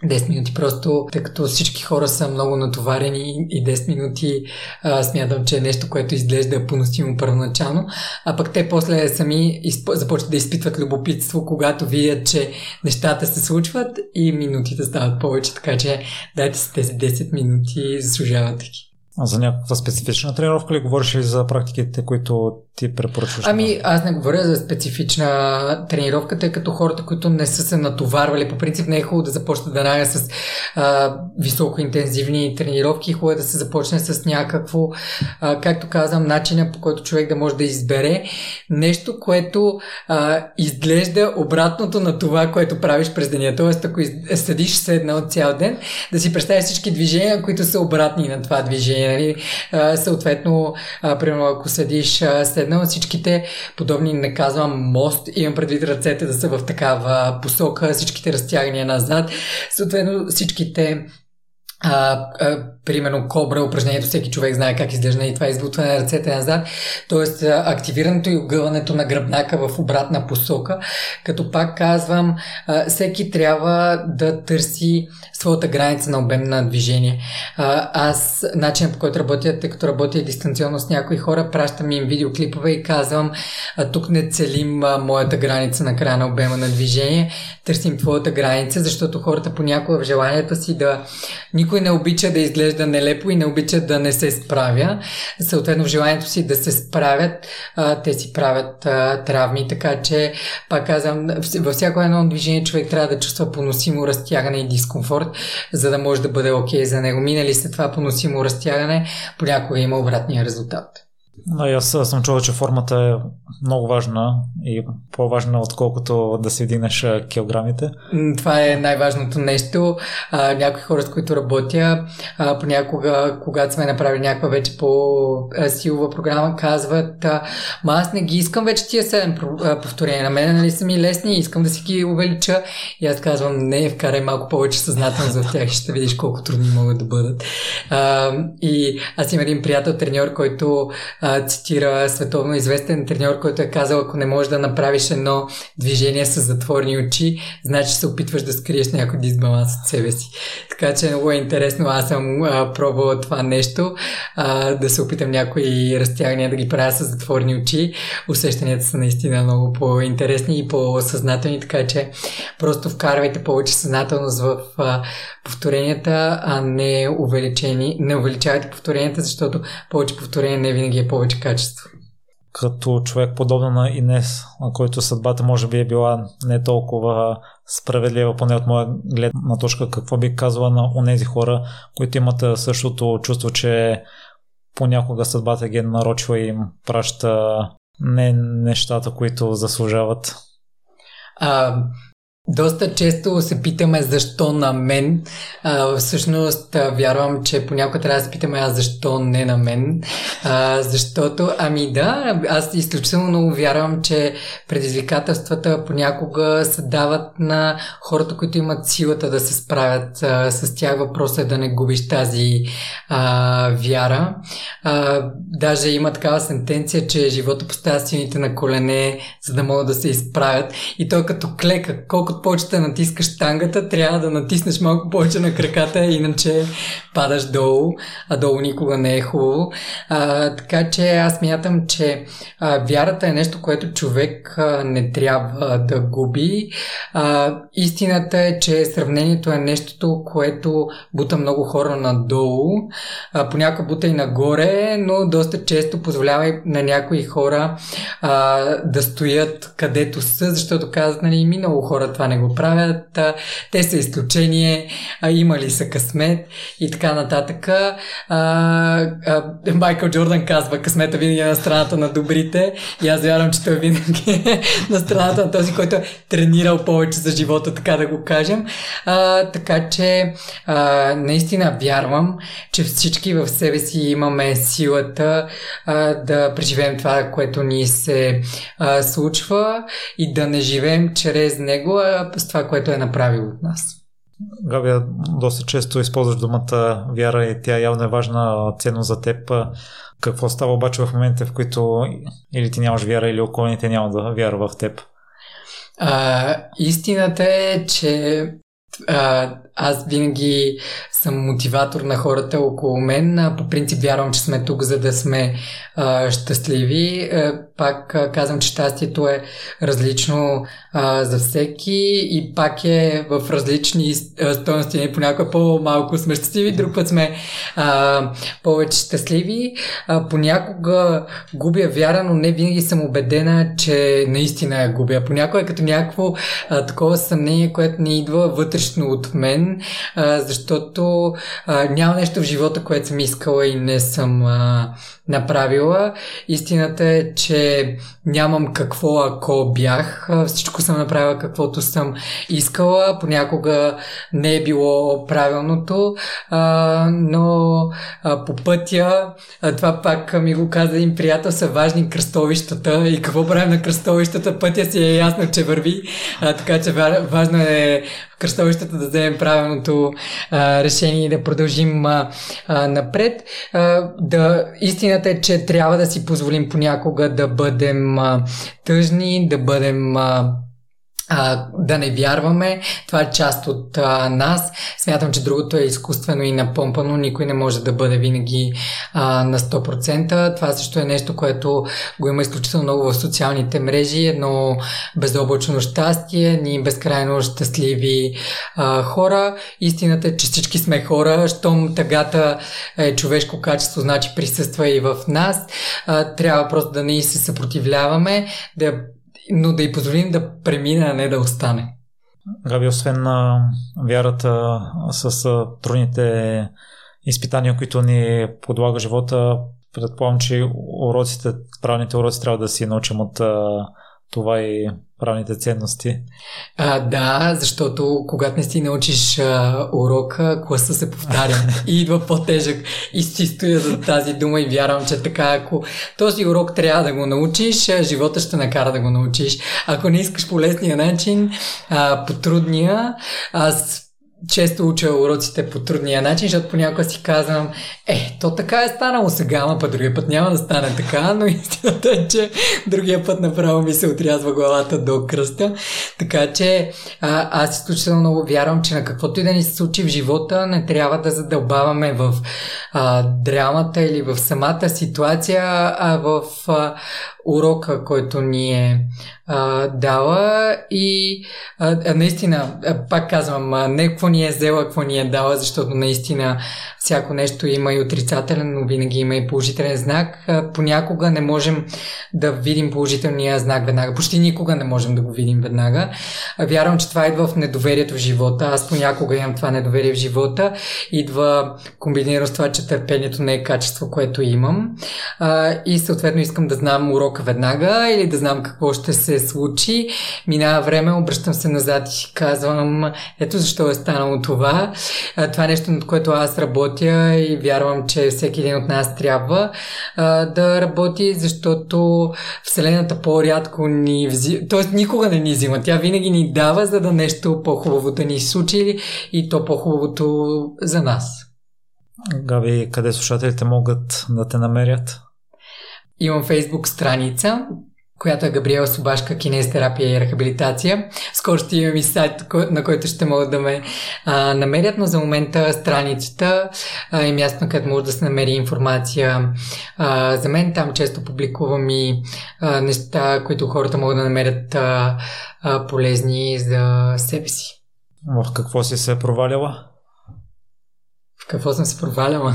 10 минути. Просто, тъй като всички хора са много натоварени и 10 минути а, смятам, че е нещо, което изглежда поносимо първоначално, а пък те после сами изп... започват да изпитват любопитство, когато видят, че нещата се случват и минутите стават повече, така че дайте си тези 10 минути, заслужават таки. А за някаква специфична тренировка ли говориш ли за практиките, които ти препоръчваш? Ами, аз не говоря за специфична тренировка, тъй като хората, които не са се натоварвали, по принцип не е хубаво да започнат да нага с а, високоинтензивни тренировки, хубаво е да се започне с някакво, а, както казвам, начина по който човек да може да избере нещо, което а, изглежда обратното на това, което правиш през деня. Тоест, ако седиш седнал цял ден, да си представиш всички движения, които са обратни на това движение. Нали? А, съответно, а, примерно, ако седиш а, след седнал, всичките подобни, не казвам мост, имам предвид ръцете да са в такава посока, всичките разтягания назад, съответно всичките а, а, примерно кобра упражнението, всеки човек знае как изглежда и това е избутване на ръцете назад, т.е. активирането и огъването на гръбнака в обратна посока, като пак казвам, а, всеки трябва да търси своята граница на обем на движение. А, аз, начинът по който работя, тъй като работя дистанционно с някои хора, пращам им видеоклипове и казвам, а, тук не целим а, моята граница на края на обема на движение, търсим твоята граница, защото хората понякога в желанието си да никой не обича да изглежда нелепо и не обича да не се справя. Съответно, в желанието си да се справят, те си правят травми, така че, пак казвам, във всяко едно движение човек трябва да чувства поносимо разтягане и дискомфорт, за да може да бъде окей okay за него. Минали след това поносимо разтягане, понякога има обратния резултат. Да, аз съм чувал, че формата е много важна и по-важна, отколкото да си вдигнеш килограмите. Това е най-важното нещо. А, някои хора, с които работя, а, понякога, когато сме направили някаква вече по-силова програма, казват, ма аз не ги искам вече тия 7 повторения. На мен нали са ми лесни, искам да си ги увелича. И аз казвам, не, вкарай малко повече съзнателност в тях и ще видиш колко трудни могат да бъдат. А, и аз имам един приятел, треньор, който а, цитира световно известен треньор, който е казал, ако не можеш да направиш едно движение с затворни очи, значи се опитваш да скриеш някой дисбаланс от себе си. Така че много е интересно. Аз съм а, пробвала това нещо, а, да се опитам някои разтягания да ги правя с затворни очи. Усещанията са наистина много по-интересни и по-съзнателни, така че просто вкарвайте повече съзнателност в а, повторенията, а не, увеличени, не увеличавайте повторенията, защото повече повторения не винаги е повече качество. Като човек подобно на Инес, на който съдбата може би е била не толкова справедлива, поне от моя гледна точка, какво би казала на онези хора, които имат същото чувство, че понякога съдбата ги е нарочила и им праща не нещата, които заслужават? А, доста често се питаме защо на мен. А, всъщност вярвам, че понякога трябва да се питаме аз защо не на мен. А, защото, ами да, аз изключително много вярвам, че предизвикателствата понякога се дават на хората, които имат силата да се справят а, с тях. Въпросът е да не губиш тази а, вяра. А, даже има такава сентенция, че живота поставя силните на колене, за да могат да се изправят. И той като клека, колкото колкото повече да натискаш тангата, трябва да натиснеш малко повече на краката, иначе падаш долу, а долу никога не е хубаво. А, така че аз мятам, че а, вярата е нещо, което човек а, не трябва да губи. А, истината е, че сравнението е нещото, което бута много хора надолу. А, понякога бута и нагоре, но доста често позволява и на някои хора а, да стоят където са, защото казват, нали, много хора това не го правят, те са изключение, а, имали са късмет и така нататък. А, а, Майкъл Джордан казва, късмета винаги е на страната на добрите и аз вярвам, че той винаги е на страната на този, който е тренирал повече за живота, така да го кажем. А, така че а, наистина вярвам, че всички в себе си имаме силата а, да преживеем това, което ни се а, случва и да не живеем чрез него, а с това, което е направил от нас. Габия, доста често използваш думата вяра и тя явно е важна ценност за теб. Какво става обаче в момента, в които или ти нямаш вяра, или околните няма да вяра в теб? А, истината е, че а, аз винаги съм мотиватор на хората около мен. По принцип вярвам, че сме тук, за да сме а, щастливи. А, пак казвам, че щастието е различно а, за всеки и пак е в различни стоености. Понякога по-малко сме щастливи, друг път сме а, повече щастливи. А, понякога губя вяра, но не винаги съм убедена, че наистина я губя. Понякога е като някакво а, такова съмнение, което не идва вътрешно от мен а, защото няма нещо в живота, което съм искала и не съм направила. Истината е, че нямам какво ако бях. Всичко съм направила каквото съм искала. Понякога не е било правилното, а, но а, по пътя, а, това пак ми го каза един приятел, са важни кръстовищата и какво правим на кръстовищата, пътя си е ясно, че върви, а, така че важно е кръстовищата да вземем правилното а, решение и да продължим а, а, напред. А, да, истината е, че трябва да си позволим понякога да бъдем а, тъжни, да бъдем а, а, да не вярваме. Това е част от а, нас. Смятам, че другото е изкуствено и напомпано. Никой не може да бъде винаги а, на 100%. Това също е нещо, което го има изключително много в социалните мрежи. Едно безоблачно щастие, ние безкрайно щастливи а, хора. Истината е, че всички сме хора. Щом тъгата е човешко качество, значи присъства и в нас. А, трябва просто да не се съпротивляваме, да но да й позволим да премине, а не да остане. Габи, освен на вярата с трудните изпитания, които ни подлага живота, предполагам, че уроците, правилните уроци трябва да си научим от това и правните ценности. А, да, защото когато не си научиш а, урока, класа се повтаря и идва по-тежък. И си стоя за тази дума и вярвам, че така, ако този урок трябва да го научиш, живота ще накара да го научиш. Ако не искаш по лесния начин, а, по трудния, аз често уча уроците по трудния начин, защото понякога си казвам, е, то така е станало сега, ама път другия път няма да стане така, но истината е, че другия път направо ми се отрязва главата до кръста. Така че а, аз изключително много вярвам, че на каквото и да ни се случи в живота, не трябва да задълбаваме в а, драмата или в самата ситуация, а в а, урока, който ни е а, дала и а, наистина, пак казвам, не какво ни е взела, какво ни е дала, защото наистина всяко нещо има и отрицателен, но винаги има и положителен знак. А, понякога не можем да видим положителния знак веднага. Почти никога не можем да го видим веднага. А, вярвам, че това идва в недоверието в живота. Аз понякога имам това недоверие в живота. Идва комбинирано с това, че търпението не е качество, което имам. А, и съответно искам да знам урока веднага или да знам какво ще се случи. Минава време, обръщам се назад и казвам, ето защо е станало това. Това е нещо, над което аз работя и вярвам, че всеки един от нас трябва да работи, защото Вселената по-рядко ни взима, т.е. никога не ни взима. Тя винаги ни дава, за да нещо по-хубаво да ни случи и то по-хубавото за нас. Габи, къде слушателите могат да те намерят? Имам фейсбук страница, която е Габриела Собашка, кинезтерапия и рехабилитация. Скоро ще имам и сайт, на който ще могат да ме а, намерят, но за момента страницата а, е място, където може да се намери информация а, за мен. Там често публикувам и а, неща, които хората могат да намерят а, а, полезни за себе си. В какво си се проваляла? В какво съм се проваляла?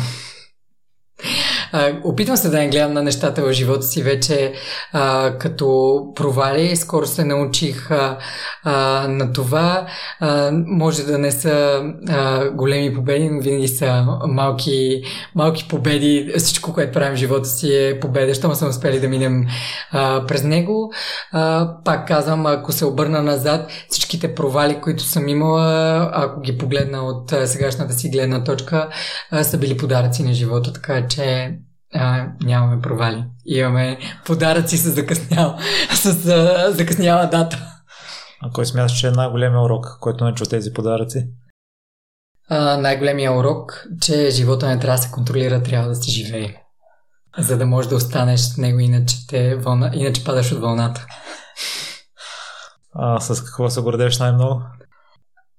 Опитвам се да не гледам на нещата в живота си вече а, като провали. Скоро се научих а, а, на това. А, може да не са а, големи победи, но винаги са малки, малки победи. Всичко, което правим в живота си е победа. Щом съм успели да минем а, през него. А, пак казвам, ако се обърна назад, всичките провали, които съм имала, ако ги погледна от сегашната си гледна точка, са били подаръци на живота. Така че а, нямаме провали. Имаме подаръци с, закъснял, с а, закъсняла дата. А кой смяташ, че е най-големия урок, който научи от тези подаръци? А, най-големия урок, че живота не трябва да се контролира, трябва да се живее. За да можеш да останеш с него, иначе, те вълна, иначе падаш от вълната. А с какво се гордееш най-много?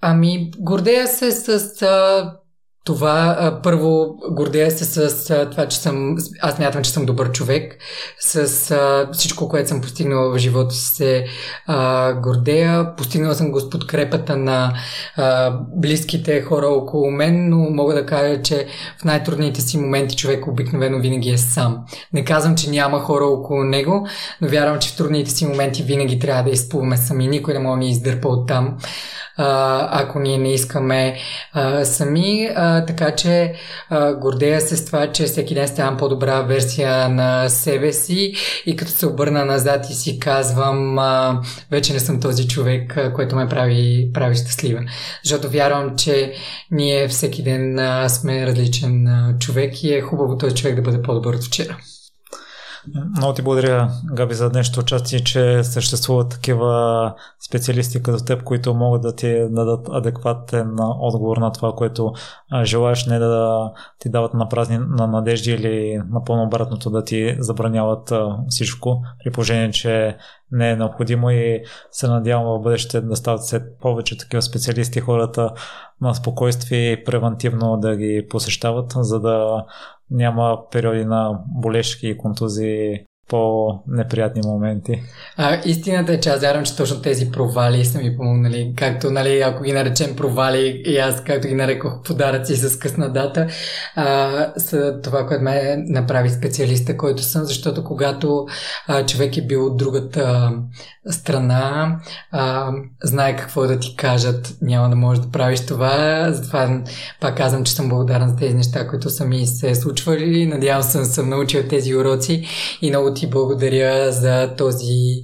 Ами, гордея се с а, това първо гордея се с това, че съм, аз мятам, че съм добър човек, с всичко, което съм постигнала в живота се а, гордея. Постигнала съм го с подкрепата на а, близките хора около мен, но мога да кажа, че в най-трудните си моменти човек обикновено винаги е сам. Не казвам, че няма хора около него, но вярвам, че в трудните си моменти винаги трябва да изплуваме сами. Никой не може да ни издърпа оттам ако ние не искаме сами. Така че гордея се с това, че всеки ден ставам по-добра версия на себе си и като се обърна назад и си казвам, вече не съм този човек, който ме прави, прави щастлива. Защото вярвам, че ние всеки ден сме различен човек и е хубаво този човек да бъде по-добър от вчера. Много ти благодаря, Габи, за днешното участие, че съществуват такива специалисти като теб, които могат да ти дадат адекватен отговор на това, което желаеш, не да ти дават на празни на надежди или напълно обратното да ти забраняват всичко, при положение, че не е необходимо и се надявам в бъдеще да стават все повече такива специалисти хората на спокойствие и превентивно да ги посещават, за да няма периоди на болешки и контузии по-неприятни моменти. А, истината е, че аз вярвам, че точно тези провали са ми помогнали. Както, нали, ако ги наречем провали, и аз както ги нарекох подаръци с късна дата, а, са това, което ме направи специалиста, който съм, защото когато а, човек е бил от другата страна, а, знае какво да ти кажат, няма да можеш да правиш това. Затова пак казвам, че съм благодарен за тези неща, които са ми се случвали. Надявам се, съм научил тези уроци и много ти благодаря за този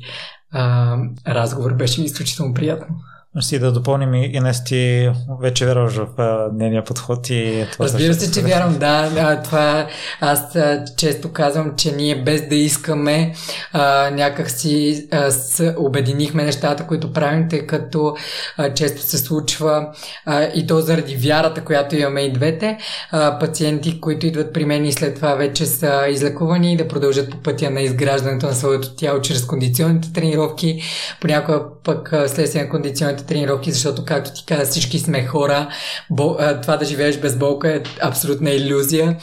а, разговор. Беше изключително приятно си да допълним и не ти вече вярваш в нейния подход и това Разбира се, че вярвам, да. А, това аз а, често казвам, че ние без да искаме а, някак си а, с, обединихме нещата, които правим, тъй като а, често се случва а, и то заради вярата, която имаме и двете. А, пациенти, които идват при мен и след това вече са излекувани да продължат по пътя на изграждането на своето тяло чрез кондиционните тренировки, понякога пък следствие на кондиционните тренировки, защото, както ти каза, всички сме хора. Бо, а, това да живееш без болка е абсолютна иллюзия.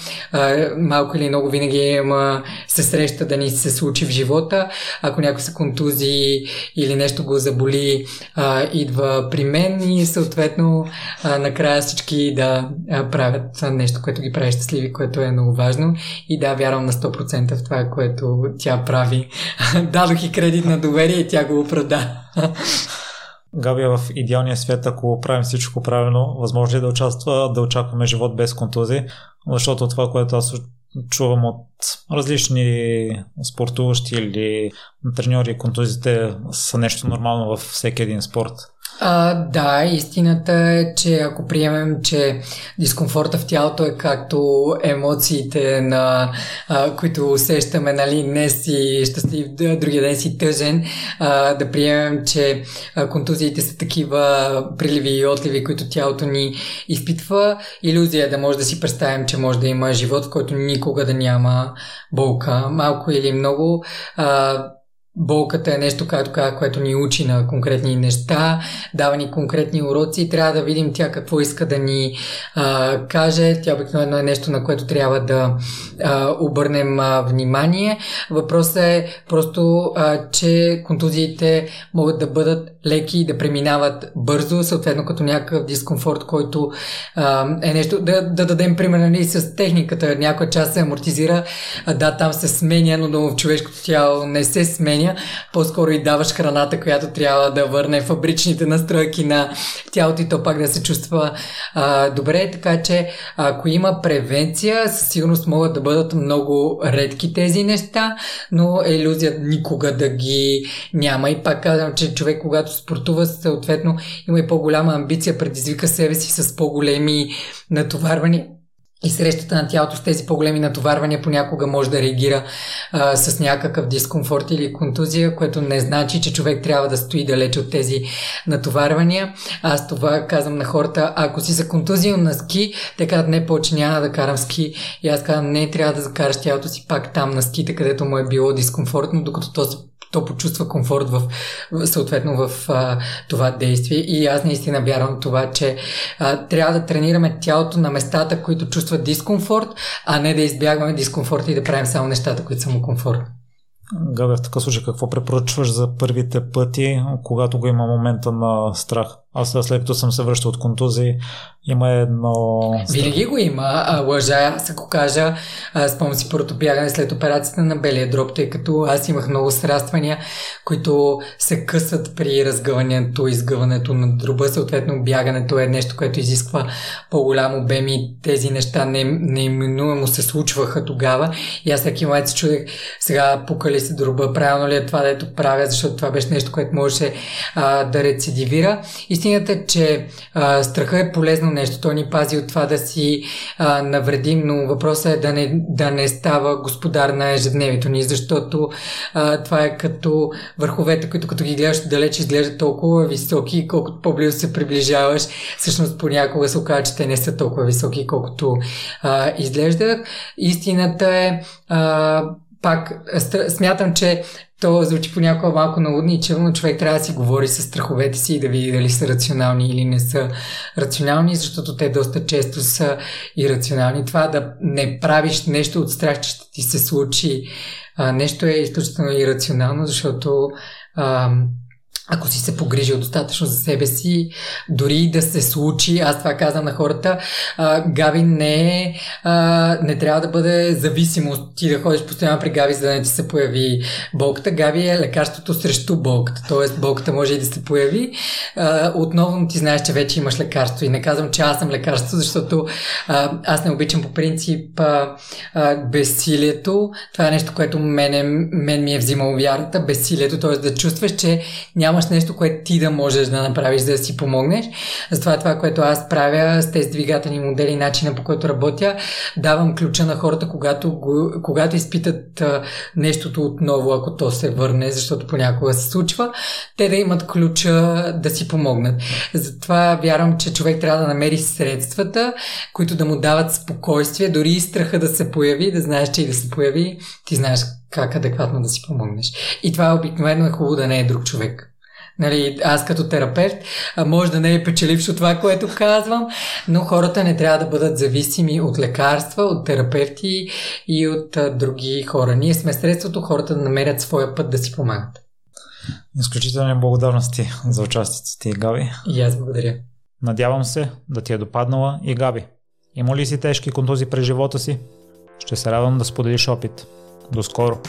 Малко или много винаги има, се среща да ни се случи в живота. Ако някой се контузи или нещо го заболи, идва при мен и съответно накрая всички да правят нещо, което ги прави щастливи, което е много важно. И да, вярвам на 100% в това, което тя прави. Дадох и кредит на доверие и тя го оправда. Габи, в идеалния свет, ако правим всичко правилно, възможно ли да участва, да очакваме живот без контузии? Защото това, което аз чувам от различни спортуващи или треньори, контузите са нещо нормално във всеки един спорт. А, да, истината е, че ако приемем, че дискомфорта в тялото е както емоциите, на, а, които усещаме, нали, днес си щастлив, другия ден си тъжен, а, да приемем, че а, контузиите са такива приливи и отливи, които тялото ни изпитва. Иллюзия е да може да си представим, че може да има живот, в който никога да няма болка, малко или много. А, болката е нещо, както което ни учи на конкретни неща, дава ни конкретни уроци трябва да видим тя какво иска да ни а, каже. Тя обикновено е нещо, на което трябва да а, обърнем а, внимание. Въпросът е просто, а, че контузиите могат да бъдат леки и да преминават бързо, съответно като някакъв дискомфорт, който а, е нещо, да, да дадем пример нали, с техниката. Някоя част се амортизира, а, да, там се сменя, но в човешкото тяло не се сменя. По-скоро и даваш храната, която трябва да върне фабричните настройки на тялото и то пак да се чувства а, добре. Така че ако има превенция, със сигурност могат да бъдат много редки тези неща, но е иллюзия никога да ги няма. И пак казвам, че човек, когато спортува, съответно има и по-голяма амбиция, предизвика себе си с по-големи натоварвания и срещата на тялото с тези по-големи натоварвания понякога може да реагира а, с някакъв дискомфорт или контузия, което не значи, че човек трябва да стои далече от тези натоварвания. Аз това казвам на хората, ако си за контузия на ски, те казват не повече няма да карам ски. И аз казвам не, трябва да закараш тялото си пак там на ските, където му е било дискомфортно, докато то се то почувства комфорт в, съответно в а, това действие. И аз наистина вярвам това, че а, трябва да тренираме тялото на местата, които чувстват дискомфорт, а не да избягваме дискомфорта и да правим само нещата, които са му комфортни. Габе, в такъв случай какво препоръчваш за първите пъти, когато го има момента на страх? Аз след като съм се връщал от контузии, има едно... Винаги го има. А, лъжа, аз ако кажа, спомням си първото бягане след операцията на белия дроб, тъй като аз имах много сраствания, които се късат при разгъването, изгъването на дроба. Съответно, бягането е нещо, което изисква по-голям обем и тези неща не, неименуемо се случваха тогава. И аз всеки момент се чудех, сега пука ли се дроба, правилно ли е това, дето правя, защото това беше нещо, което можеше а, да рецидивира. Истината че а, страха е полезно нещо. Той ни пази от това да си а, навредим, но въпросът е да не, да не става господар на ежедневието ни, защото а, това е като върховете, които като ги гледаш далеч изглеждат толкова високи, колкото по-близо се приближаваш, всъщност понякога се оказва, че те не са толкова високи, колкото а, изглеждат. Истината е а, пак смятам, че то звучи понякога малко налудничево, но човек трябва да си говори с страховете си и да види дали са рационални или не са рационални, защото те доста често са ирационални. Това да не правиш нещо от страх, че ще ти се случи а, нещо е изключително ирационално, защото а, ако си се погрижил достатъчно за себе си, дори да се случи, аз това казвам на хората, а, Габи не е, не трябва да бъде зависимост ти да ходиш постоянно при Габи, за да не ти се появи болката. Габи е лекарството срещу болката, т.е. болката може и да се появи. Отново ти знаеш, че вече имаш лекарство и не казвам, че аз съм лекарство, защото аз не обичам по принцип безсилието. Това е нещо, което мене, мен ми е взимало вярата, безсилието, т.е. да чувстваш, че няма нямаш нещо, което ти да можеш да направиш, за да си помогнеш. Затова това, което аз правя с тези двигателни модели, начина по който работя, давам ключа на хората, когато, когато изпитат а, нещото отново, ако то се върне, защото понякога се случва, те да имат ключа да си помогнат. Затова вярвам, че човек трябва да намери средствата, които да му дават спокойствие, дори и страха да се появи, да знаеш, че и да се появи, ти знаеш как адекватно да си помогнеш. И това обикновено е хубаво да не е друг човек. Нали, аз като терапевт може да не е печелившо това, което казвам, но хората не трябва да бъдат зависими от лекарства, от терапевти и от а, други хора. Ние сме средството хората да намерят своя път да си помагат. Изключителни благодарности за участието ти, Габи. И аз благодаря. Надявам се да ти е допаднала и Габи. Има ли си тежки контузи през живота си? Ще се радвам да споделиш опит. До скоро!